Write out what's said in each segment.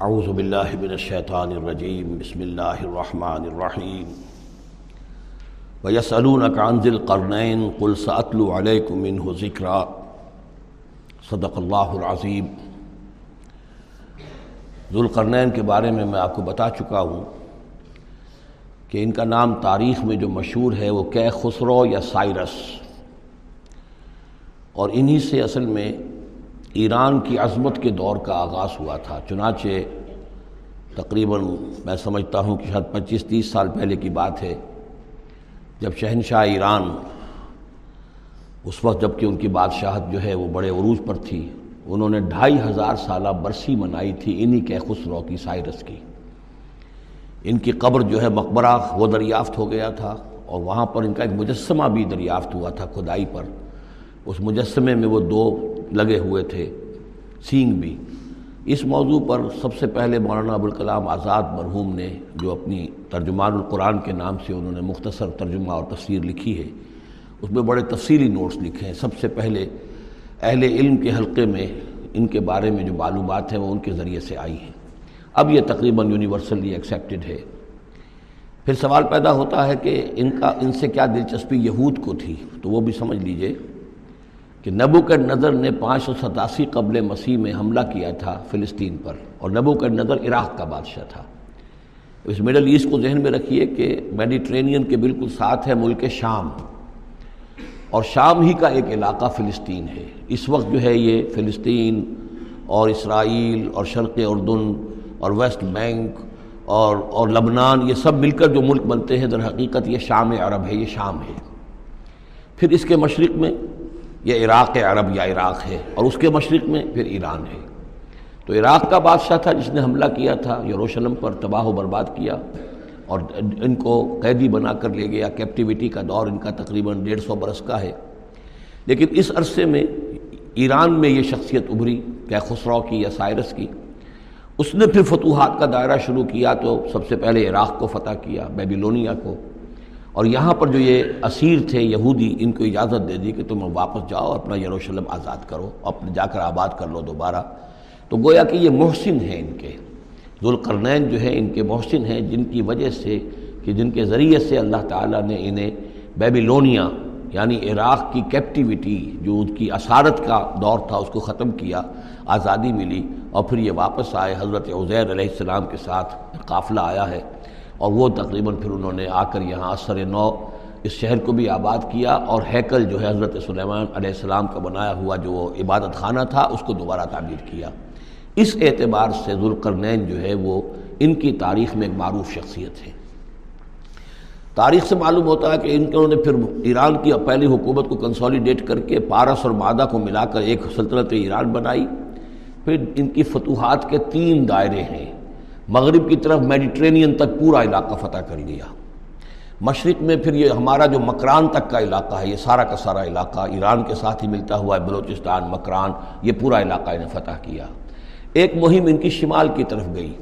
اعوذ باللہ من الشیطان الرجیم، بسم اللہ الرحمن الرحیم۔ وَيَسْأَلُونَكَ عَنْ ذِي الْقَرْنَيْنِ قُلْ سَأَتْلُو عَلَيْكُمْ مِنْهُ ذِكْرًا صدق اللہ العظیم۔ ذوالقرنین کے بارے میں میں آپ کو بتا چکا ہوں کہ ان کا نام تاریخ میں جو مشہور ہے، وہ کہ خسرو یا سائرس۔ اور انہی سے اصل میں ایران کی عظمت کے دور کا آغاز ہوا تھا۔ چنانچہ تقریباً میں سمجھتا ہوں کہ شاید پچیس تیس سال پہلے کی بات ہے۔ جب شہنشاہ ایران اس وقت جبکہ ان کی بادشاہت جو ہے وہ بڑے عروج پر تھی، انہوں نے ڈھائی ہزار سالہ برسی منائی تھی انہی کے خسرو کی سائرس کی۔ ان کی قبر جو ہے مقبرہ وہ دریافت ہو گیا تھا اور وہاں پر ان کا ایک مجسمہ بھی دریافت ہوا تھا کھدائی پر۔ اس مجسمے میں وہ دو لگے ہوئے تھے، سینگ بھی۔ اس موضوع پر سب سے پہلے مولانا ابوالکلام آزاد مرحوم نے جو اپنی ترجمان القرآن کے نام سے انہوں نے مختصر ترجمہ اور تفسیر لکھی ہے، اس میں بڑے تفصیلی نوٹس لکھے ہیں۔ سب سے پہلے اہل علم کے حلقے میں ان کے بارے میں جو معلومات ہیں وہ ان کے ذریعے سے آئی ہیں۔ اب یہ تقریباً یونیورسلی ایکسیپٹڈ ہے۔ پھر سوال پیدا ہوتا ہے کہ ان کا، ان سے کیا دلچسپی یہود کو تھی؟ تو وہ بھی سمجھ لیجیے کہ نبو کے نظر نے پانچ سو ستاسی قبل مسیح میں حملہ کیا تھا فلسطین پر اور نبو کا نظر عراق کا بادشاہ تھا۔ اس مڈل ایسٹ کو ذہن میں رکھیے کہ میڈیٹرینین کے بالکل ساتھ ہے ملک شام اور شام ہی کا ایک علاقہ فلسطین ہے۔ اس وقت جو ہے یہ فلسطین اور اسرائیل اور شرق اردن اور ویسٹ بینک اور اور لبنان یہ سب مل کر جو ملک بنتے ہیں در حقیقت یہ شام عرب ہے، یہ شام ہے۔ پھر اس کے مشرق میں یہ عراق عرب یا عراق ہے اور اس کے مشرق میں پھر ایران ہے۔ تو عراق کا بادشاہ تھا جس نے حملہ کیا تھا، یروشلم پر تباہ و برباد کیا اور ان کو قیدی بنا کر لے گیا۔ کیپٹیوٹی کا دور ان کا تقریباً ڈیڑھ سو برس کا ہے۔ لیکن اس عرصے میں ایران میں یہ شخصیت ابھری کیا خسرو کی یا سائرس کی۔ اس نے پھر فتوحات کا دائرہ شروع کیا تو سب سے پہلے عراق کو فتح کیا بیبیلونیا کو۔ اور یہاں پر جو یہ اسیر تھے، یہودی، ان کو اجازت دے دی کہ تم واپس جاؤ اپنا یروشلم آزاد کرو اپنے جا کر آباد کر لو دوبارہ۔ تو گویا کہ یہ محسن ہیں ان کے۔ ذوالقرنین جو ہے ان کے محسن ہیں، جن کی وجہ سے کہ جن کے ذریعے سے اللہ تعالیٰ نے انہیں بیبیلونیا یعنی عراق کی کیپٹیوٹی جو ان کی اسارت کا دور تھا، اس کو ختم کیا، آزادی ملی اور پھر یہ واپس آئے۔ حضرت عزیر علیہ السلام کے ساتھ قافلہ آیا ہے۔ اور وہ تقریباً پھر انہوں نے آ کر یہاں اثر نو اس شہر کو بھی آباد کیا اور ہیکل جو ہے حضرت سلیمان علیہ السلام کا بنایا ہوا جو عبادت خانہ تھا، اس کو دوبارہ تعمیر کیا۔ اس اعتبار سے ذوالقرنین جو ہے وہ ان کی تاریخ میں ایک معروف شخصیت ہے۔ تاریخ سے معلوم ہوتا ہے کہ ان کے نے پھر ایران کی پہلی حکومت کو کنسولیڈیٹ کر کے پارس اور مادہ کو ملا کر ایک سلطنت ایران بنائی۔ پھر ان کی فتوحات کے تین دائرے ہیں۔ مغرب کی طرف میڈیٹرینین تک پورا علاقہ فتح کر لیا۔ مشرق میں پھر یہ ہمارا جو مکران تک کا علاقہ ہے، یہ سارا کا سارا علاقہ ایران کے ساتھ ہی ملتا ہوا ہے، بلوچستان، مکران، یہ پورا علاقہ انہیں فتح کیا۔ ایک مہم ان کی شمال کی طرف گئی۔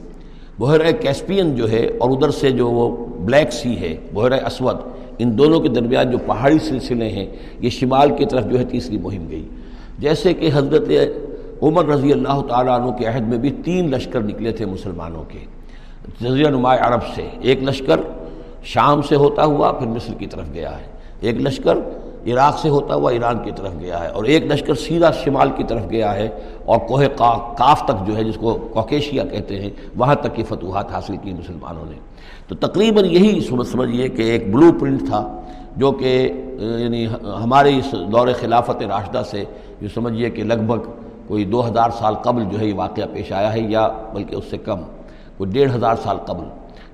بحیرہ کیسپین جو ہے اور ادھر سے جو وہ بلیک سی ہے، بحیرہ اسود، ان دونوں کے درمیان جو پہاڑی سلسلے ہیں، یہ شمال کی طرف جو ہے تیسری مہم گئی۔ جیسے کہ حضرت عمر رضی اللہ تعالیٰ عنہ کے عہد میں بھی تین لشکر نکلے تھے مسلمانوں کے۔ جزیہ نماء عرب سے ایک لشکر شام سے ہوتا ہوا پھر مصر کی طرف گیا ہے۔ ایک لشکر عراق سے ہوتا ہوا ایران کی طرف گیا ہے اور ایک لشکر سیدھا شمال کی طرف گیا ہے اور کوہ کاف تک جو ہے جس کو کوکیشیا کہتے ہیں، وہاں تک کی فتوحات حاصل کی مسلمانوں نے۔ تو تقریباً یہی سمجھیے کہ ایک بلو پرنٹ تھا جو کہ یعنی ہمارے اس دور خلافت راشدہ سے جو سمجھیے کہ لگ بھگ کوئی دو ہزار سال قبل جو ہے یہ واقعہ پیش آیا ہے یا بلکہ اس سے کم، کوئی ڈیڑھ ہزار سال قبل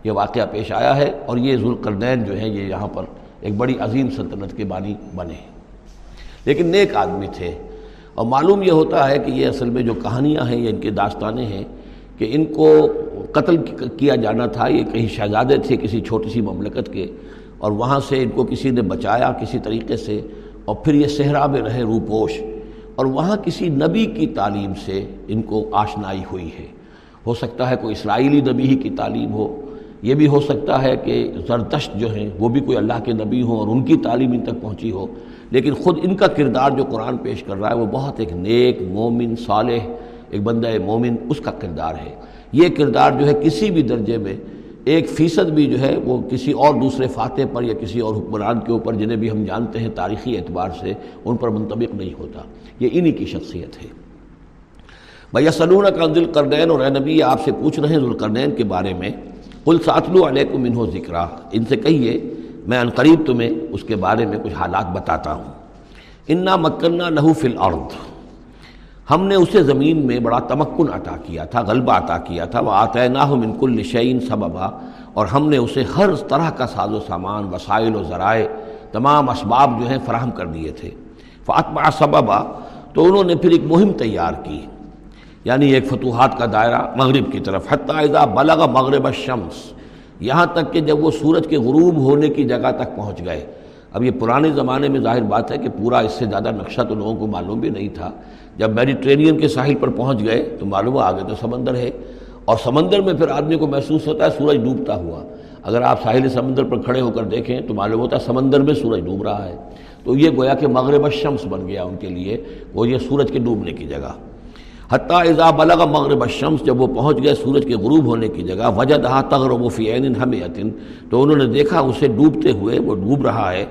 یہ واقعہ پیش آیا ہے اور یہ ذوالقرنین جو ہیں یہ یہاں پر ایک بڑی عظیم سلطنت کے بانی بنے لیکن نیک آدمی تھے۔ اور معلوم یہ ہوتا ہے کہ یہ اصل میں جو کہانیاں ہیں یا ان کے داستانیں ہیں کہ ان کو قتل کیا جانا تھا، یہ کہیں شہزادے تھے کسی چھوٹی سی مملکت کے اور وہاں سے ان کو کسی نے بچایا کسی طریقے سے اور پھر یہ صحرا میں رہے روپوش۔ اور وہاں کسی نبی کی تعلیم سے ان کو آشنائی ہوئی ہے۔ ہو سکتا ہے کوئی اسرائیلی نبی ہی کی تعلیم ہو۔ یہ بھی ہو سکتا ہے کہ زردشت جو ہیں وہ بھی کوئی اللہ کے نبی ہوں اور ان کی تعلیم ان تک پہنچی ہو۔ لیکن خود ان کا کردار جو قرآن پیش کر رہا ہے وہ بہت ایک نیک، مومن، صالح ایک بندہ مومن اس کا کردار ہے۔ یہ کردار جو ہے کسی بھی درجے میں ایک فیصد بھی جو ہے وہ کسی اور دوسرے فاتح پر یا کسی اور حکمران کے اوپر جنہیں بھی ہم جانتے ہیں تاریخی اعتبار سے ان پر منطبق نہیں ہوتا۔ یہ انہی کی شخصیت ہے۔ بھیا سلون کا دل کردین اور اے نبی آپ سے پوچھ رہے ہیں ذوالقرنین کے بارے میں۔ کل ساتلو علیکم منہ ذکر ان سے کہیے، میں قریب تمہیں اس کے بارے میں کچھ حالات بتاتا ہوں۔ انا مکنہ لہو فی الارض ہم نے اسے زمین میں بڑا تمکن عطا کیا تھا، غلبہ عطا کیا تھا۔ وہ آتے نہ من کل شعین سببا۔ اور ہم نے اسے ہر طرح کا ساز و سامان، وسائل و ذرائع، تمام اسباب جو ہیں فراہم کر دیے تھے۔ فاطمہ سببا۔ تو انہوں نے پھر ایک مہم تیار کی۔ یعنی ایک فتوحات کا دائرہ مغرب کی طرف۔ حتیٰ اذا بلغ مغرب الشمس۔ یہاں تک کہ جب وہ سورج کے غروب ہونے کی جگہ تک پہنچ گئے۔ اب یہ پرانے زمانے میں ظاہر بات ہے کہ پورا اس سے زیادہ نقشہ تو لوگوں کو معلوم بھی نہیں تھا۔ جب میڈیٹرینین کے ساحل پر پہنچ گئے تو معلوم آگے تو سمندر ہے۔ اور سمندر میں پھر آدمی کو محسوس ہوتا ہے سورج ڈوبتا ہوا۔ اگر آپ ساحل سمندر پر کھڑے ہو کر دیکھیں تو معلوم ہوتا ہے سمندر میں سورج ڈوب رہا ہے۔ تو یہ گویا کہ مغرب الشمس بن گیا ان کے لیے، وہ یہ سورج کے ڈوبنے کی جگہ۔ حتیٰ اذا بلغ مغرب الشمس، جب وہ پہنچ گئے سورج کے غروب ہونے کی جگہ وجہ دہا تغرب و فین ہمیتن تو انہوں نے دیکھا اسے ڈوبتے ہوئے، وہ ڈوب رہا ہے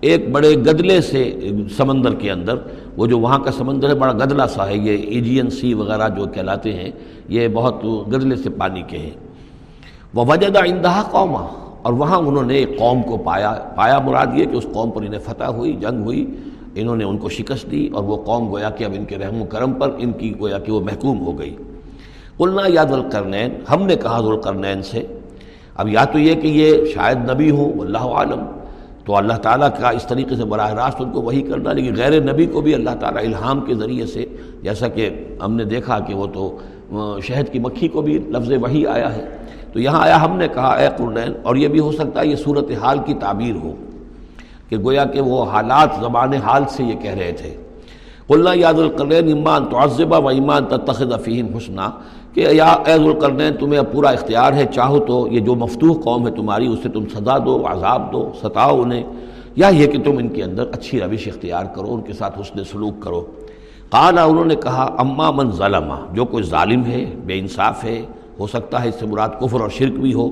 ایک بڑے گدلے سے سمندر کے اندر۔ وہ جو وہاں کا سمندر ہے، بڑا گدلا سا ہے، یہ ایجین سی وغیرہ جو کہلاتے ہیں، یہ بہت گدلے سے پانی کے ہیں۔ وہ وجد اندہا قوما اور وہاں انہوں نے ایک قوم کو پایا پایا مراد یہ کہ اس قوم پر انہیں فتح ہوئی، جنگ ہوئی، انہوں نے ان کو شکست دی اور وہ قوم گویا کہ اب ان کے رحم و کرم پر ان کی گویا کہ وہ محکوم ہو گئی۔ قلنا یاد القرنین، ہم نے کہا ذوالقرنین سے۔ اب یا تو یہ کہ یہ شاید نبی ہوں اللہ عالم تو اللہ تعالیٰ کا اس طریقے سے براہ راست ان کو وہی کرنا، لیکن غیر نبی کو بھی اللہ تعالیٰ الہام کے ذریعے سے، جیسا کہ ہم نے دیکھا کہ وہ تو شہد کی مکھی کو بھی لفظ وہی آیا ہے۔ تو یہاں آیا، ہم نے کہا، اے قرنین، اور یہ بھی ہو سکتا ہے یہ صورت حال کی تعبیر ہو کہ گویا کہ وہ حالات زبان حال سے یہ کہہ رہے تھے۔ قلنا یاد القرین ایمان تو و ایمان تخذ فیم حسنہ کہ یا ایز القرنین، تمہیں اب پورا اختیار ہے، چاہو تو یہ جو مفتوح قوم ہے تمہاری، اسے تم سزا دو، عذاب دو، ستاؤ انہیں۔ یا یہ کہ تم ان کے اندر اچھی روش اختیار کرو، ان کے ساتھ حسن سلوک کرو۔ قالا، انہوں نے کہا، اما من ظلمہ، جو کوئی ظالم ہے، بے انصاف ہے ہو سکتا ہے اس سے مراد کفر اور شرک بھی ہو۔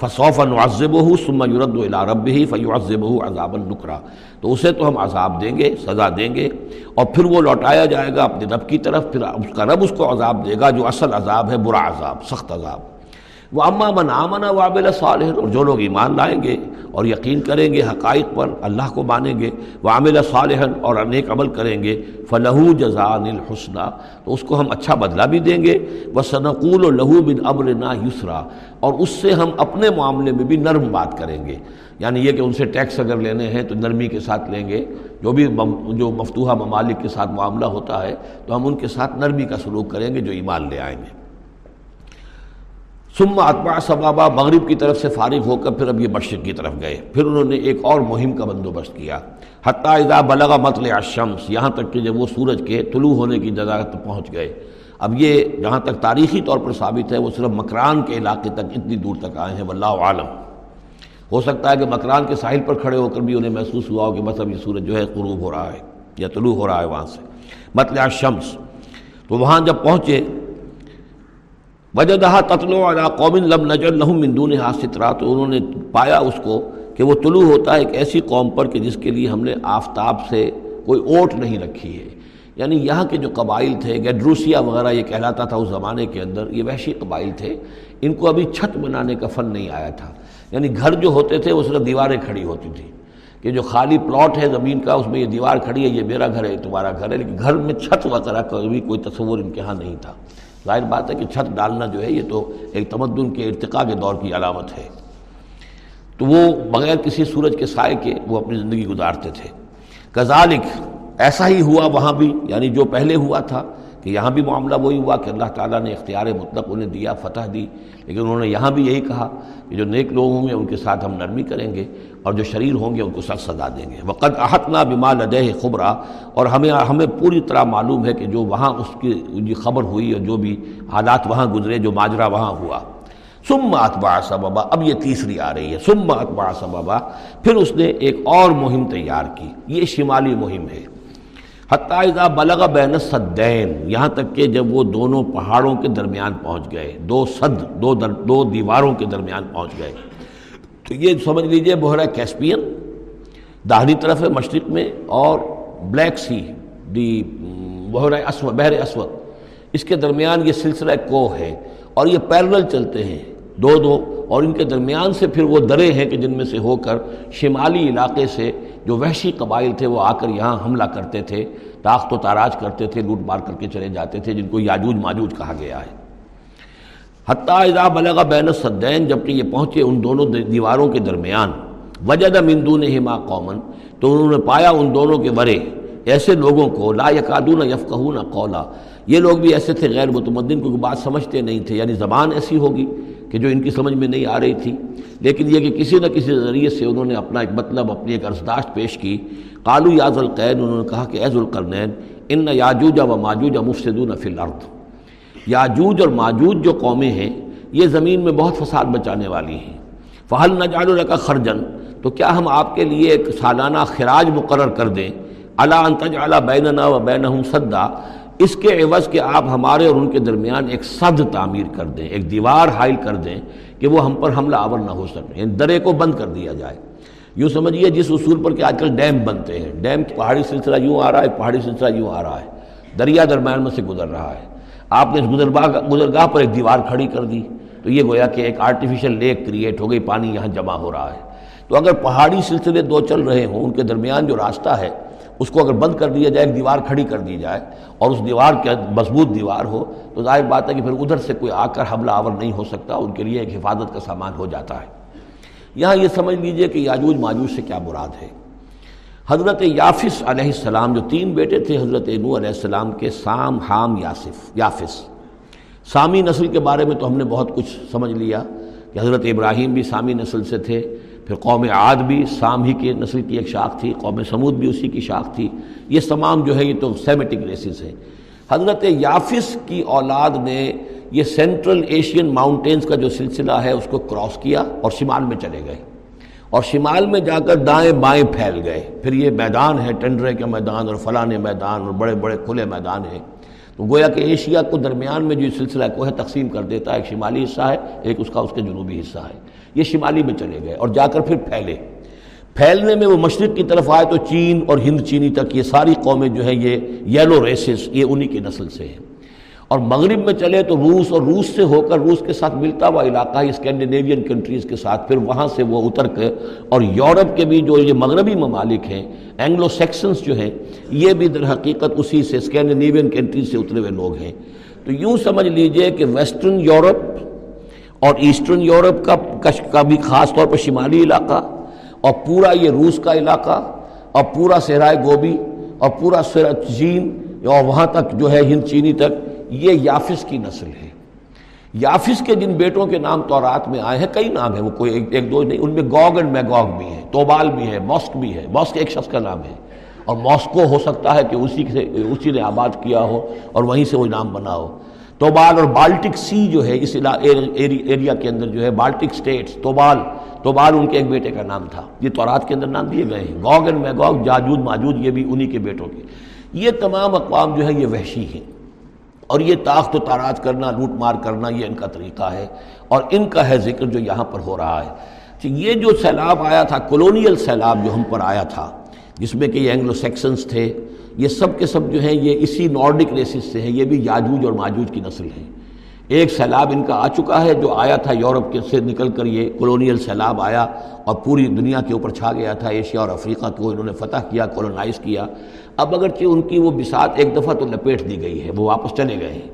فصوف نعذب ہو سما یورد و الارب ہی فیوزب ہو عذاب النکرا تو اسے تو ہم عذاب دیں گے، سزا دیں گے اور پھر وہ لوٹایا جائے گا اپنے رب کی طرف، پھر اس کا رب اس کو عذاب دے گا جو اصل عذاب ہے، برا عذاب، سخت عذاب۔ وہ اما من آمن وابل صالح اور جو لوگ ایمان لائیں گے اور یقین کریں گے حقائق پر، اللہ کو مانیں گے وہ عامل صالح اور انیک عمل کریں گے فلح جزان الحسنہ، تو اس کو ہم اچھا بدلہ بھی دیں گے وہ سنقول و لہو بن امر نا یسرا، اور اس سے ہم اپنے معاملے میں بھی نرم بات کریں گے۔ یعنی یہ کہ ان سے ٹیکس اگر لینے ہیں تو نرمی کے ساتھ لیں گے، جو بھی جو مفتوحہ ممالک کے ساتھ معاملہ ہوتا ہے تو ہم ان کے ساتھ نرمی کا سلوک کریں گے جو ایمان لے آئیں گے۔ ثم اتباع سبابا مغرب کی طرف سے فارغ ہو کر پھر اب یہ مشرق کی طرف گئے۔ پھر انہوں نے ایک اور مہم کا بندوبست کیا۔ حتیٰ اذا بلغ مطلع الشمس، یہاں تک کہ جب وہ سورج کے طلوع ہونے کی جگہ تک پہنچ گئے۔ اب یہ جہاں تک تاریخی طور پر ثابت ہے، وہ صرف مکران کے علاقے تک اتنی دور تک آئے ہیں، واللہ عالم۔ ہو سکتا ہے کہ مکران کے ساحل پر کھڑے ہو کر بھی انہیں محسوس ہوا ہو کہ بس اب یہ سورج جو ہے قروب ہو رہا ہے یا طلوع ہو رہا ہے وہاں سے۔ مطلع الشمس، تو وہاں جب پہنچے وجہ دہا تتلو علا قوم لم نجر لہم من دون سترا تو انہوں نے پایا اس کو کہ وہ طلوع ہوتا ہے ایک ایسی قوم پر کہ جس کے لیے ہم نے آفتاب سے کوئی اوٹ نہیں رکھی ہے۔ یعنی یہاں کے جو قبائل تھے، گیڈروسیا وغیرہ یہ کہلاتا تھا اس زمانے کے اندر، یہ وحشی قبائل تھے، ان کو ابھی چھت بنانے کا فن نہیں آیا تھا۔ یعنی گھر جو ہوتے تھے وہ صرف دیواریں کھڑی ہوتی تھیں۔ کہ جو خالی پلاٹ ہے زمین کا، اس میں یہ دیوار کھڑی ہے، یہ میرا گھر ہے تمہارا گھر ہے، لیکن گھر میں چھت وغیرہ کا بھی کوئی تصور ان کے ہاں نہیں تھا۔ ظاہر بات ہے کہ چھت ڈالنا جو ہے یہ تو ایک تمدن کے ارتقاء کے دور کی علامت ہے۔ تو وہ بغیر کسی سورج کے سائے کے وہ اپنی زندگی گزارتے تھے۔ کزالک ایسا ہی ہوا وہاں بھی یعنی جو پہلے ہوا تھا کہ یہاں بھی معاملہ وہی ہوا کہ اللہ تعالیٰ نے اختیار مطلق انہیں دیا، فتح دی، لیکن انہوں نے یہاں بھی یہی کہا کہ جو نیک لوگ ہوں گے ان کے ساتھ ہم نرمی کریں گے اور جو شریر ہوں گے ان کو سخت سزا دیں گے۔ وقت احت نہ بمال ادہ خبرا اور ہمیں ہمیں پوری طرح معلوم ہے کہ جو وہاں اس کی خبر ہوئی اور جو بھی حالات وہاں گزرے، جو ماجرا وہاں ہوا۔ سم اتبا سببا، اب یہ تیسری آ رہی ہے۔ سم اتبا سببا، پھر اس نے ایک اور مہم تیار کی۔ یہ شمالی مہم ہے۔ حتیٰ بلغ بین صدین یہاں تک کہ جب وہ دونوں پہاڑوں کے درمیان پہنچ گئے، دو صد، دو در، دو دیواروں کے درمیان پہنچ گئے۔ تو یہ سمجھ لیجیے بحرہ کیسپین داہنی طرف ہے مشرق میں اور بلیک سی، دی بحرہ اسود، بحر اسود۔ اس کے درمیان یہ سلسلہ کو ہے اور یہ پیرل چلتے ہیں۔ دو دو اور ان کے درمیان سے پھر وہ درے ہیں کہ جن میں سے ہو کر شمالی علاقے سے جو وحشی قبائل تھے وہ آ کر یہاں حملہ کرتے تھے، تاخت و تاراج کرتے تھے، لوٹ مار کر کے چلے جاتے تھے، جن کو یاجوج ماجوج کہا گیا ہے۔ حتیٰ اذا بلغ بین الصدین جبکہ یہ پہنچے ان دونوں دیواروں کے درمیان، وجد مندون ہما قومن تو انہوں نے پایا ان دونوں کے ورے۔ ایسے لوگوں کو لا یقادون یفقہون قولا۔ یہ لوگ بھی ایسے تھے، غیر متمدن، کیونکہ بات سمجھتے نہیں تھے یعنی زبان ایسی ہوگی۔ کہ جو ان کی سمجھ میں نہیں آ رہی تھی۔ لیکن یہ کہ کسی نہ کسی ذریعے سے انہوں نے اپنا ایک مطلب اپنی ایک ارزداشت پیش کی۔ قالو یاز القین، انہوں نے کہا کہ ایز القرنین، ان یاجوج و ماجوج مفسدون فی الارض۔ یاجوج اور ماجوج جو قومیں ہیں، یہ زمین میں بہت فساد بچانے والی ہیں۔ فہل نہ جانو کا خرجن تو کیا ہم آپ کے لیے ایک سالانہ خراج مقرر کر دیں؟ اللہ انتج اعلیٰ بیننا و بین صدا۔ اس کے عوض کہ آپ ہمارے اور ان کے درمیان ایک صد تعمیر کر دیں، ایک دیوار حائل کر دیں کہ وہ ہم پر حملہ آور نہ ہو سکے۔ یعنی درے کو بند کر دیا جائے۔ یوں سمجھیے جس اصول پر کہ آج کل ڈیم بنتے ہیں۔ ڈیم پہاڑی سلسلہ یوں آ رہا ہے، پہاڑی سلسلہ یوں آ رہا ہے۔ دریا درمیان میں سے گزر رہا ہے۔ آپ نے اس گزرگاہ گزرگاہ پر ایک دیوار کھڑی کر دی تو یہ گویا کہ ایک آرٹیفیشل لیک کریٹ ہو گئی، پانی یہاں جمع ہو رہا ہے۔ تو اگر پہاڑی سلسلے دو چل رہے ہوں، ان کے درمیان جو راستہ ہے اس کو اگر بند کر دیا جائے، ایک دیوار کھڑی کر دی جائے اور اس دیوار کے مضبوط دیوار ہو، تو ظاہر بات ہے کہ پھر ادھر سے کوئی آ کر حملہ آور نہیں ہو سکتا، ان کے لیے ایک حفاظت کا سامان ہو جاتا ہے۔ یہاں یہ سمجھ لیجیے کہ یاجوج ماجوج سے کیا مراد ہے۔ حضرت یافس علیہ السلام جو تین بیٹے تھے، حضرت نو علیہ السلام کے سام، حام، یاسف یافس سامی نسل کے بارے میں تو ہم نے بہت کچھ سمجھ لیا کہ حضرت ابراہیم بھی سامی نسل سے تھے۔ پھر قوم عاد بھی سام ہی کے نسل کی ایک شاخ تھی، قوم سمود بھی اسی کی شاخ تھی۔ یہ تمام جو ہے یہ تو سیمیٹک ریسز ہیں۔ حضرت یافس کی اولاد نے یہ سینٹرل ایشین ماؤنٹینز کا جو سلسلہ ہے، اس کو کراس کیا اور شمال میں چلے گئے۔ اور شمال میں جا کر دائیں بائیں پھیل گئے۔ پھر یہ میدان ہے، ٹنڈرے کے میدان اور فلانے میدان اور بڑے بڑے کھلے میدان ہیں۔ تو گویا کہ ایشیا کو درمیان میں جو سلسلہ کو ہے تقسیم کر دیتا ہے۔ ایک شمالی حصہ ہے، ایک اس کا اس کے جنوبی حصہ ہے۔ یہ شمالی میں چلے گئے اور جا کر پھر پھیلے۔ پھیلنے میں وہ مشرق کی طرف آئے تو چین اور ہند چینی تک یہ ساری قومیں جو ہیں یہ یلو ریسز یہ انہی کی نسل سے ہیں۔ اور مغرب میں چلے تو روس اور روس سے ہو کر روس کے ساتھ ملتا ہوا علاقہ ہے، اسکینڈینیوین کنٹریز کے ساتھ۔ پھر وہاں سے وہ اتر کے اور یورپ کے بھی جو یہ مغربی ممالک ہیں اینگلو سیکسنز جو ہیں، یہ بھی در حقیقت اسی سے اسکینڈینیوین کنٹریز سے اترے ہوئے لوگ ہیں۔ تو یوں سمجھ لیجیے کہ ویسٹرن یورپ اور ایسٹرن یورپ کا کا بھی خاص طور پر شمالی علاقہ، اور پورا یہ روس کا علاقہ، اور پورا صحرائے گوبی، اور پورا چین اور وہاں تک جو ہے ہند چینی تک، یہ یافس کی نسل ہے۔ یافس کے جن بیٹوں کے نام تورات میں آئے ہیں، کئی نام ہیں، وہ کوئی ایک دو نہیں، ان میں گوگ اینڈ میگوگ بھی ہے توبال بھی ہے ماسک بھی ہے ماسک ایک شخص کا نام ہے۔ اور ماسکو ہو سکتا ہے کہ اسی سے اسی نے آباد کیا ہو، اور وہیں سے وہ نام بنا ہو۔ توبال اور بالٹک سی جو ہے، اس ایریا کے اندر جو ہے، بالٹک سٹیٹس، توبال توبال ان کے ایک بیٹے کا نام تھا۔ یہ تورات کے اندر نام دیے گئے ہیں۔ گوگ اینڈ میگوگ، جاجود، ماجود، یہ بھی انہی کے بیٹوں کے۔ یہ تمام اقوام جو ہے، یہ وحشی ہیں۔ اور یہ تاخت و تاراج کرنا، لوٹ مار کرنا، یہ ان کا طریقہ ہے۔ اور ان کا ہے ذکر جو یہاں پر ہو رہا ہے۔ یہ جو سیلاب آیا تھا کولونیل سیلاب جو ہم پر آیا تھا، جس میں کہ یہ اینگلو سیکسنز تھے یہ سب کے سب جو ہیں، یہ اسی نارڈک ریسس سے ہیں، یہ بھی یاجوج اور ماجوج کی نسل ہیں۔ ایک سیلاب ان کا آ چکا ہے جو آیا تھا یورپ کے سے نکل کر یہ کولونیل سیلاب آیا اور پوری دنیا کے اوپر چھا گیا تھا، ایشیا اور افریقہ کو انہوں نے فتح کیا، کولونائز کیا۔ اب اگرچہ ان کی وہ بسات ایک دفعہ تو لپیٹ دی گئی ہے، وہ واپس چلے گئے ہیں۔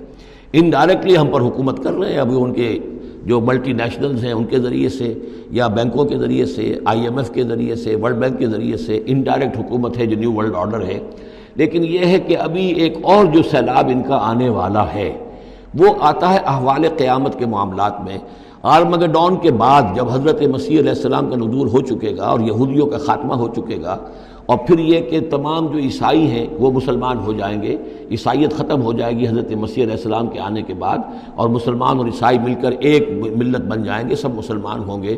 انڈائریکٹلی ہم پر حکومت کر رہے ہیں، ابھی ان کے جو ملٹی نیشنلز ہیں، ان کے ذریعے سے یا بینکوں کے ذریعے سے آئی ایم ایف کے ذریعے سے ورلڈ بینک کے ذریعے سے انڈائریکٹ حکومت ہے، جو نیو ورلڈ آرڈر ہے۔ لیکن یہ ہے کہ ابھی ایک اور جو سیلاب ان کا آنے والا ہے، وہ آتا ہے احوال قیامت کے معاملات میں۔ آرمگڈون کے بعد جب حضرت مسیح علیہ السلام کا نزول ہو چکے گا اور یہودیوں کا خاتمہ ہو چکے گا اور پھر یہ کہ تمام جو عیسائی ہیں وہ مسلمان ہو جائیں گے، عیسائیت ختم ہو جائے گی حضرت مسیح علیہ السلام کے آنے کے بعد، اور مسلمان اور عیسائی مل کر ایک ملت بن جائیں گے، سب مسلمان ہوں گے۔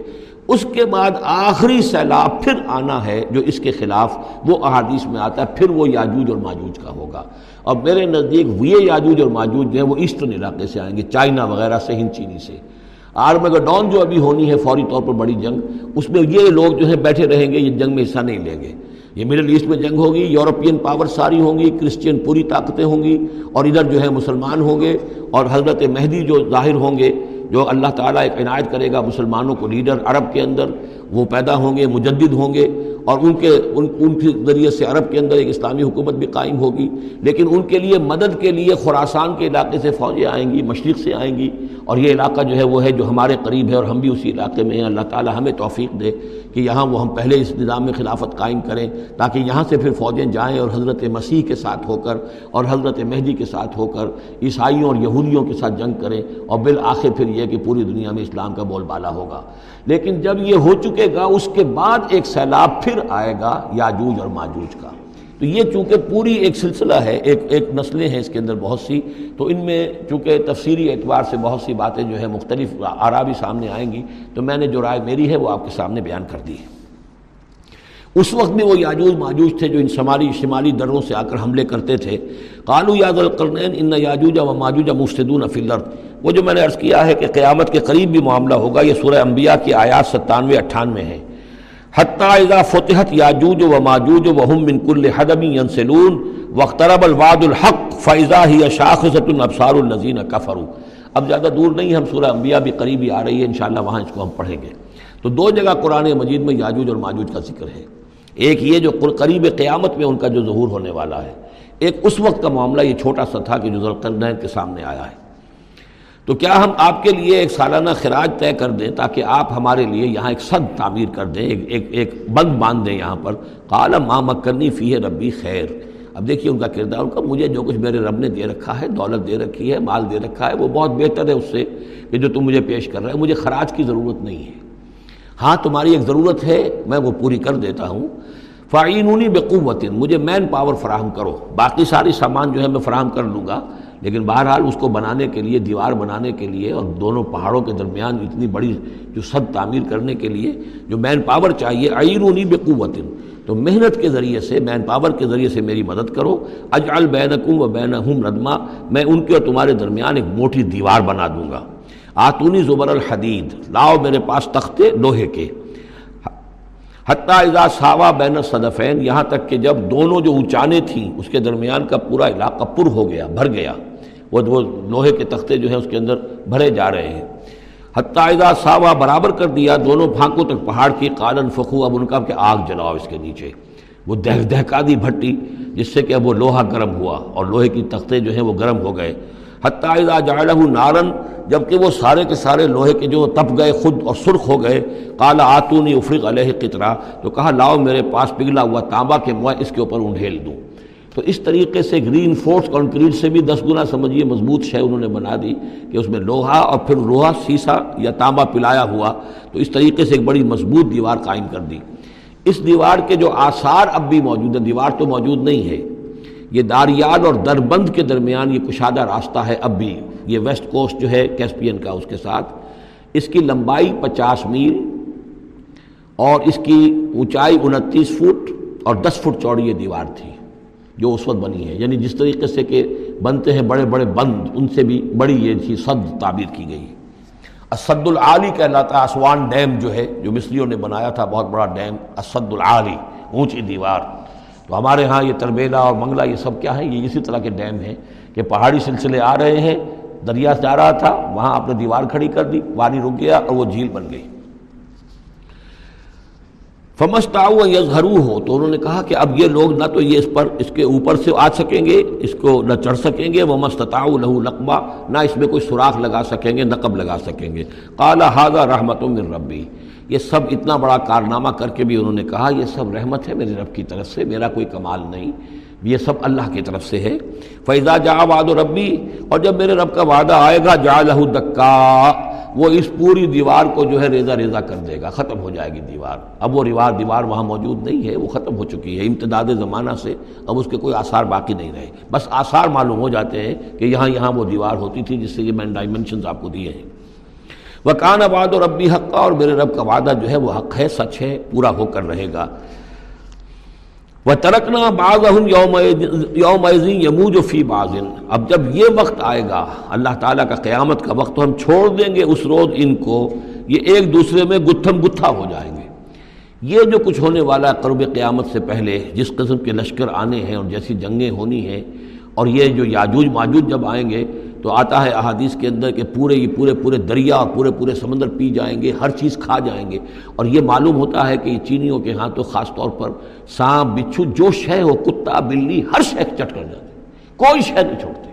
اس کے بعد آخری سیلاب پھر آنا ہے جو اس کے خلاف وہ احادیث میں آتا ہے، پھر وہ یاجوج اور ماجوج کا ہوگا۔ اور میرے نزدیک یہ یاجوج اور ماجوج جو ہیں وہ ایسٹرن علاقے سے آئیں گے، چائنا وغیرہ سے، ہند، چینی سے۔ آرمگڈون جو ابھی ہونی ہے، فوری طور پر بڑی جنگ، اس میں یہ لوگ جو ہے بیٹھے رہیں گے، یہ جنگ میں حصہ نہیں لیں گے۔ یہ مڈل ایسٹ میں جنگ ہوگی، یورپین پاور ساری ہوں گی، کرسچین پوری طاقتیں ہوں گی اور ادھر جو ہے مسلمان ہوں گے اور حضرت مہدی جو ظاہر ہوں گے، جو اللہ تعالیٰ ایک عنایت کرے گا مسلمانوں کو، لیڈر عرب کے اندر وہ پیدا ہوں گے، مجدد ہوں گے۔ اور ان کے ان ان کے ذریعے سے عرب کے اندر ایک اسلامی حکومت بھی قائم ہوگی۔ لیکن ان کے لیے مدد کے لیے خوراسان کے علاقے سے فوجیں آئیں گی، مشرق سے آئیں گی اور یہ علاقہ جو ہے وہ ہے جو ہمارے قریب ہے اور ہم بھی اسی علاقے میں ہیں۔ اللہ تعالی ہمیں توفیق دے کہ یہاں وہ ہم پہلے اس نظام میں خلافت قائم کریں تاکہ یہاں سے پھر فوجیں جائیں اور حضرت مسیح کے ساتھ ہو کر اور حضرت مہدی کے ساتھ ہو کر عیسائیوں اور یہودیوں کے ساتھ جنگ کریں اور بالآخر پھر یہ کہ پوری دنیا میں اسلام کا بول بالا ہوگا۔ لیکن جب یہ ہو چکے گا، اس کے بعد ایک سیلاب پھر آئے گا، یاجوج اور ماجوج کا۔ تو یہ چونکہ پوری ایک سلسلہ ہے، ایک ایک نسلیں ہیں اس کے اندر بہت سی، تو ان میں چونکہ تفسیری اعتبار سے بہت سی باتیں جو ہے مختلف آرا بھی سامنے آئیں گی، تو میں نے جو رائے میری ہے، وہ آپ کے سامنے بیان کر دی ہے۔ اس وقت بھی وہ یاجوج، ماجوج تھے جو ان شمالی شمالی دروں سے آ کر حملے کرتے تھے۔ کالو یاد القرنین ان یاجوجا و ماجوجا مفسدون فی الارض۔ وہ جو میں نے عرض کیا ہے کہ قیامت کے قریب بھی معاملہ ہوگا، یہ سورہ انبیاء کی آیات ستانوے، اٹھانوے ہے حتیٰ اذا فتحت یاجوج و ماجوج و ہم من کل حدم ینسلون واقترب الوعد الحق فاذا ہی شاخصۃ الابصار الذین کفروا۔ اب زیادہ دور نہیں، ہم سورہ انبیاء بھی قریبی آ رہی ہے، انشاءاللہ وہاں اس کو ہم پڑھیں گے۔ تو دو جگہ قرآن مجید میں یاجوج اور ماجوج کا ذکر ہے۔ ایک یہ جو قریب قیامت میں ان کا جو ظہور ہونے والا ہے۔ ایک اس وقت کا معاملہ، یہ چھوٹا سا تھا کہ جو ذوالقرنین کے سامنے آیا ہے۔ تو کیا ہم آپ کے لیے ایک سالانہ خراج طے کر دیں تاکہ آپ ہمارے لیے یہاں ایک صد تعمیر کر دیں، ایک ایک ایک بند باندھ دیں یہاں پر؟ کالا ماں مکنی فی ہے ربی خیر۔ اب دیکھیے ان کا کردار، ان کا مجھے جو کچھ میرے رب نے دے رکھا ہے، دولت دے رکھی ہے، مال دے رکھا ہے، وہ بہت بہتر ہے اس سے کہ جو تم مجھے پیش کر رہے ہیں مجھے خراج کی ضرورت نہیں ہے۔ ہاں تمہاری ایک ضرورت ہے، میں وہ پوری کر دیتا ہوں۔ فعینونی بقوت۔ مجھے مین پاور فراہم کرو۔ باقی ساری سامان جو ہے میں فراہم کر لوں گا۔ لیکن بہرحال اس کو بنانے کے لیے، دیوار بنانے کے لیے اور دونوں پہاڑوں کے درمیان اتنی بڑی جو صد تعمیر کرنے کے لیے جو مین پاور چاہیے عینونی بقوت تو محنت کے ذریعے سے مین پاور کے ذریعے سے میری مدد کرو۔ اجعل بینکم و بینہم ردما میں ان کے اور تمہارے درمیان ایک موٹی دیوار بنا دوں گا۔ آتونی زبر الحدید۔ لاؤ میرے پاس تختے لوہے کے۔ حتیٰ اذا ساوا بین صدفین یہاں تک کہ جب دونوں جو اونچانے تھیں، اس کے درمیان کا پورا علاقہ پر ہو گیا، بھر گیا۔ وہ وہ لوہے کے تختے جو ہیں اس کے اندر بھرے جا رہے ہیں۔ حتیٰ اذا ساوا برابر کر دیا، دونوں پھانکوں تک پہاڑ کی قالن فخو، اب ان کا کہ آگ جلاؤ اس کے نیچے۔ وہ دہ دہکا دی بھٹی، جس سے کہ اب وہ لوہا گرم ہوا اور لوہے کی تختے جو ہیں وہ گرم ہو گئے۔ حتیٰ اذا جعلہ نارن، جبکہ وہ سارے کے سارے لوہے کے جو تپ گئے، خود اور سرخ ہو گئے۔ کالا آتونی افریق علیہ قطرہ، تو کہا، لاؤ میرے پاس پگھلا ہوا تانبا کے میں اس کے اوپر انڈھیل دوں۔ تو اس طریقے سے گرین فورس کانکریٹ سے بھی دس گنا سمجھیے مضبوط شے انہوں نے بنا دی کہ اس میں لوہا اور پھر لوہا سیسا یا تانبا پلایا ہوا تو اس طریقے سے ایک بڑی مضبوط دیوار قائم کر دی۔ اس دیوار کے جو آثار اب بھی موجود ہیں، دیوار تو موجود نہیں ہے، یہ داریال اور دربند کے درمیان یہ کشادہ راستہ ہے اب بھی۔ یہ ویسٹ کوسٹ جو ہے کیسپین کا اس کے ساتھ۔ اس کی لمبائی پچاس میل اور اس کی اونچائی انتیس فٹ اور دس فٹ چوڑی یہ دیوار تھی۔ جو اس وقت بنی ہے یعنی جس طریقے سے کہ بنتے ہیں بڑے بڑے بند، ان سے بھی بڑی یہ تھی صد تعبیر کی گئی اسد العالی کہلاتا ہے، اسوان ڈیم جو ہے، جو مصریوں نے بنایا تھا، بہت بڑا ڈیم اسد العالی، اونچی دیوار۔ تو ہمارے ہاں یہ تربیلا اور منگلہ یہ سب کیا ہے، یہ اسی طرح کے ڈیم ہیں کہ پہاڑی سلسلے آ رہے ہیں، دریا جا رہا تھا، وہاں آپ نے دیوار کھڑی کر دی، پانی رک گیا اور وہ جھیل بن گئی۔ فمستا یزہرو ہو تو انہوں نے کہا کہ اب یہ لوگ نہ تو یہ اس پر، اس کے اوپر سے آ سکیں گے، اس کو نہ چڑھ سکیں گے۔ وہ مستطاؤ لہو لقبہ نہ اس میں کوئی سوراخ لگا سکیں گے، نقب لگا سکیں گے۔ کالا حاضہ رحمت من ربی یہ سب اتنا بڑا کارنامہ کر کے بھی انہوں نے کہا، یہ سب رحمت ہے میرے رب کی طرف سے، میرا کوئی کمال نہیں۔ یہ سب اللہ کی طرف سے ہے۔ فیضا جا واد و ربی اور جب میرے رب کا وعدہ آئے گا جا لہو دکا وہ اس پوری دیوار کو جو ہے ریزہ ریزہ کر دے گا، ختم ہو جائے گی دیوار۔ اب وہ ریوار دیوار وہاں موجود نہیں ہے، وہ ختم ہو چکی ہے۔ امتداد زمانہ سے اب اس کے کوئی آثار باقی نہیں رہے۔ بس آثار معلوم ہو جاتے ہیں کہ یہاں یہاں وہ دیوار ہوتی تھی، جس سے یہ میں ڈائمنشنز آپ کو دیے ہیں۔ وہ کان آباد اور ربی حق کا اور میرے رب کا وعدہ جو ہے وہ حق ہے، سچ ہے، پورا ہو کر رہے گا۔ وہ ترکنا باز یوم یوم یمو جو فی بازن اب جب یہ وقت آئے گا، اللہ تعالیٰ کا قیامت کا وقت، تو ہم چھوڑ دیں گے اس روز ان کو، یہ ایک دوسرے میں گتھم گتھا ہو جائیں گے۔ یہ جو کچھ ہونے والا قرب قیامت سے پہلے، جس قسم کے لشکر آنے ہیں اور جیسی جنگیں ہونی ہیں، اور یہ جو یاجوج ماجوج جب آئیں گے تو آتا ہے احادیث کے اندر کہ پورے یہ پورے پورے دریا اور پورے پورے سمندر پی جائیں گے، ہر چیز کھا جائیں گے۔ اور یہ معلوم ہوتا ہے کہ یہ چینیوں کے ہاں تو خاص طور پر سانپ، بچھو، جو شے ہو، کتا، بلی، ہر شے چٹ کر جاتے کوئی شے نہیں چھوڑتے۔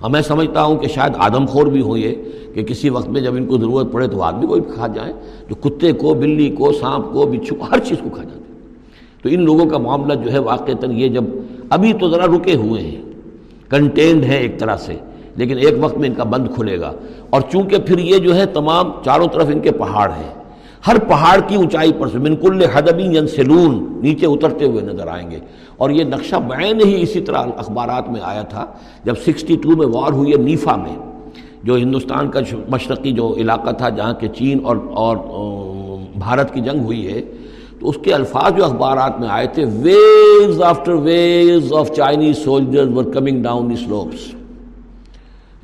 اور میں سمجھتا ہوں کہ شاید آدم خور بھی ہو یہ، کہ کسی وقت میں جب ان کو ضرورت پڑے تو آدمی کو بھی کھا جائیں تو کتے کو، بلی کو، سانپ کو، بچھو کو ہر چیز کو کھا جاتے تو ان لوگوں کا معاملہ جو ہے واقع یہ، جب ابھی تو ذرا رکے ہوئے ہیں کنٹینڈ ہے ایک طرح سے، لیکن ایک وقت میں ان کا بند کھلے گا۔ اور چونکہ پھر یہ جو ہے تمام چاروں طرف ان کے پہاڑ ہیں، ہر پہاڑ کی اونچائی پر سے منکل حدبی ینسلون نیچے اترتے ہوئے نظر آئیں گے۔ اور یہ نقشہ بعین ہی اسی طرح اخبارات میں آیا تھا، جب سکسٹی ٹو میں وار ہوئی ہے نیفا میں، جو ہندوستان کا مشرقی جو علاقہ تھا جہاں کے چین اور اور بھارت کی جنگ ہوئی ہے۔ تو اس کے الفاظ جو اخبارات میں آئے تھے waves after waves of Chinese soldiers were coming down the slopes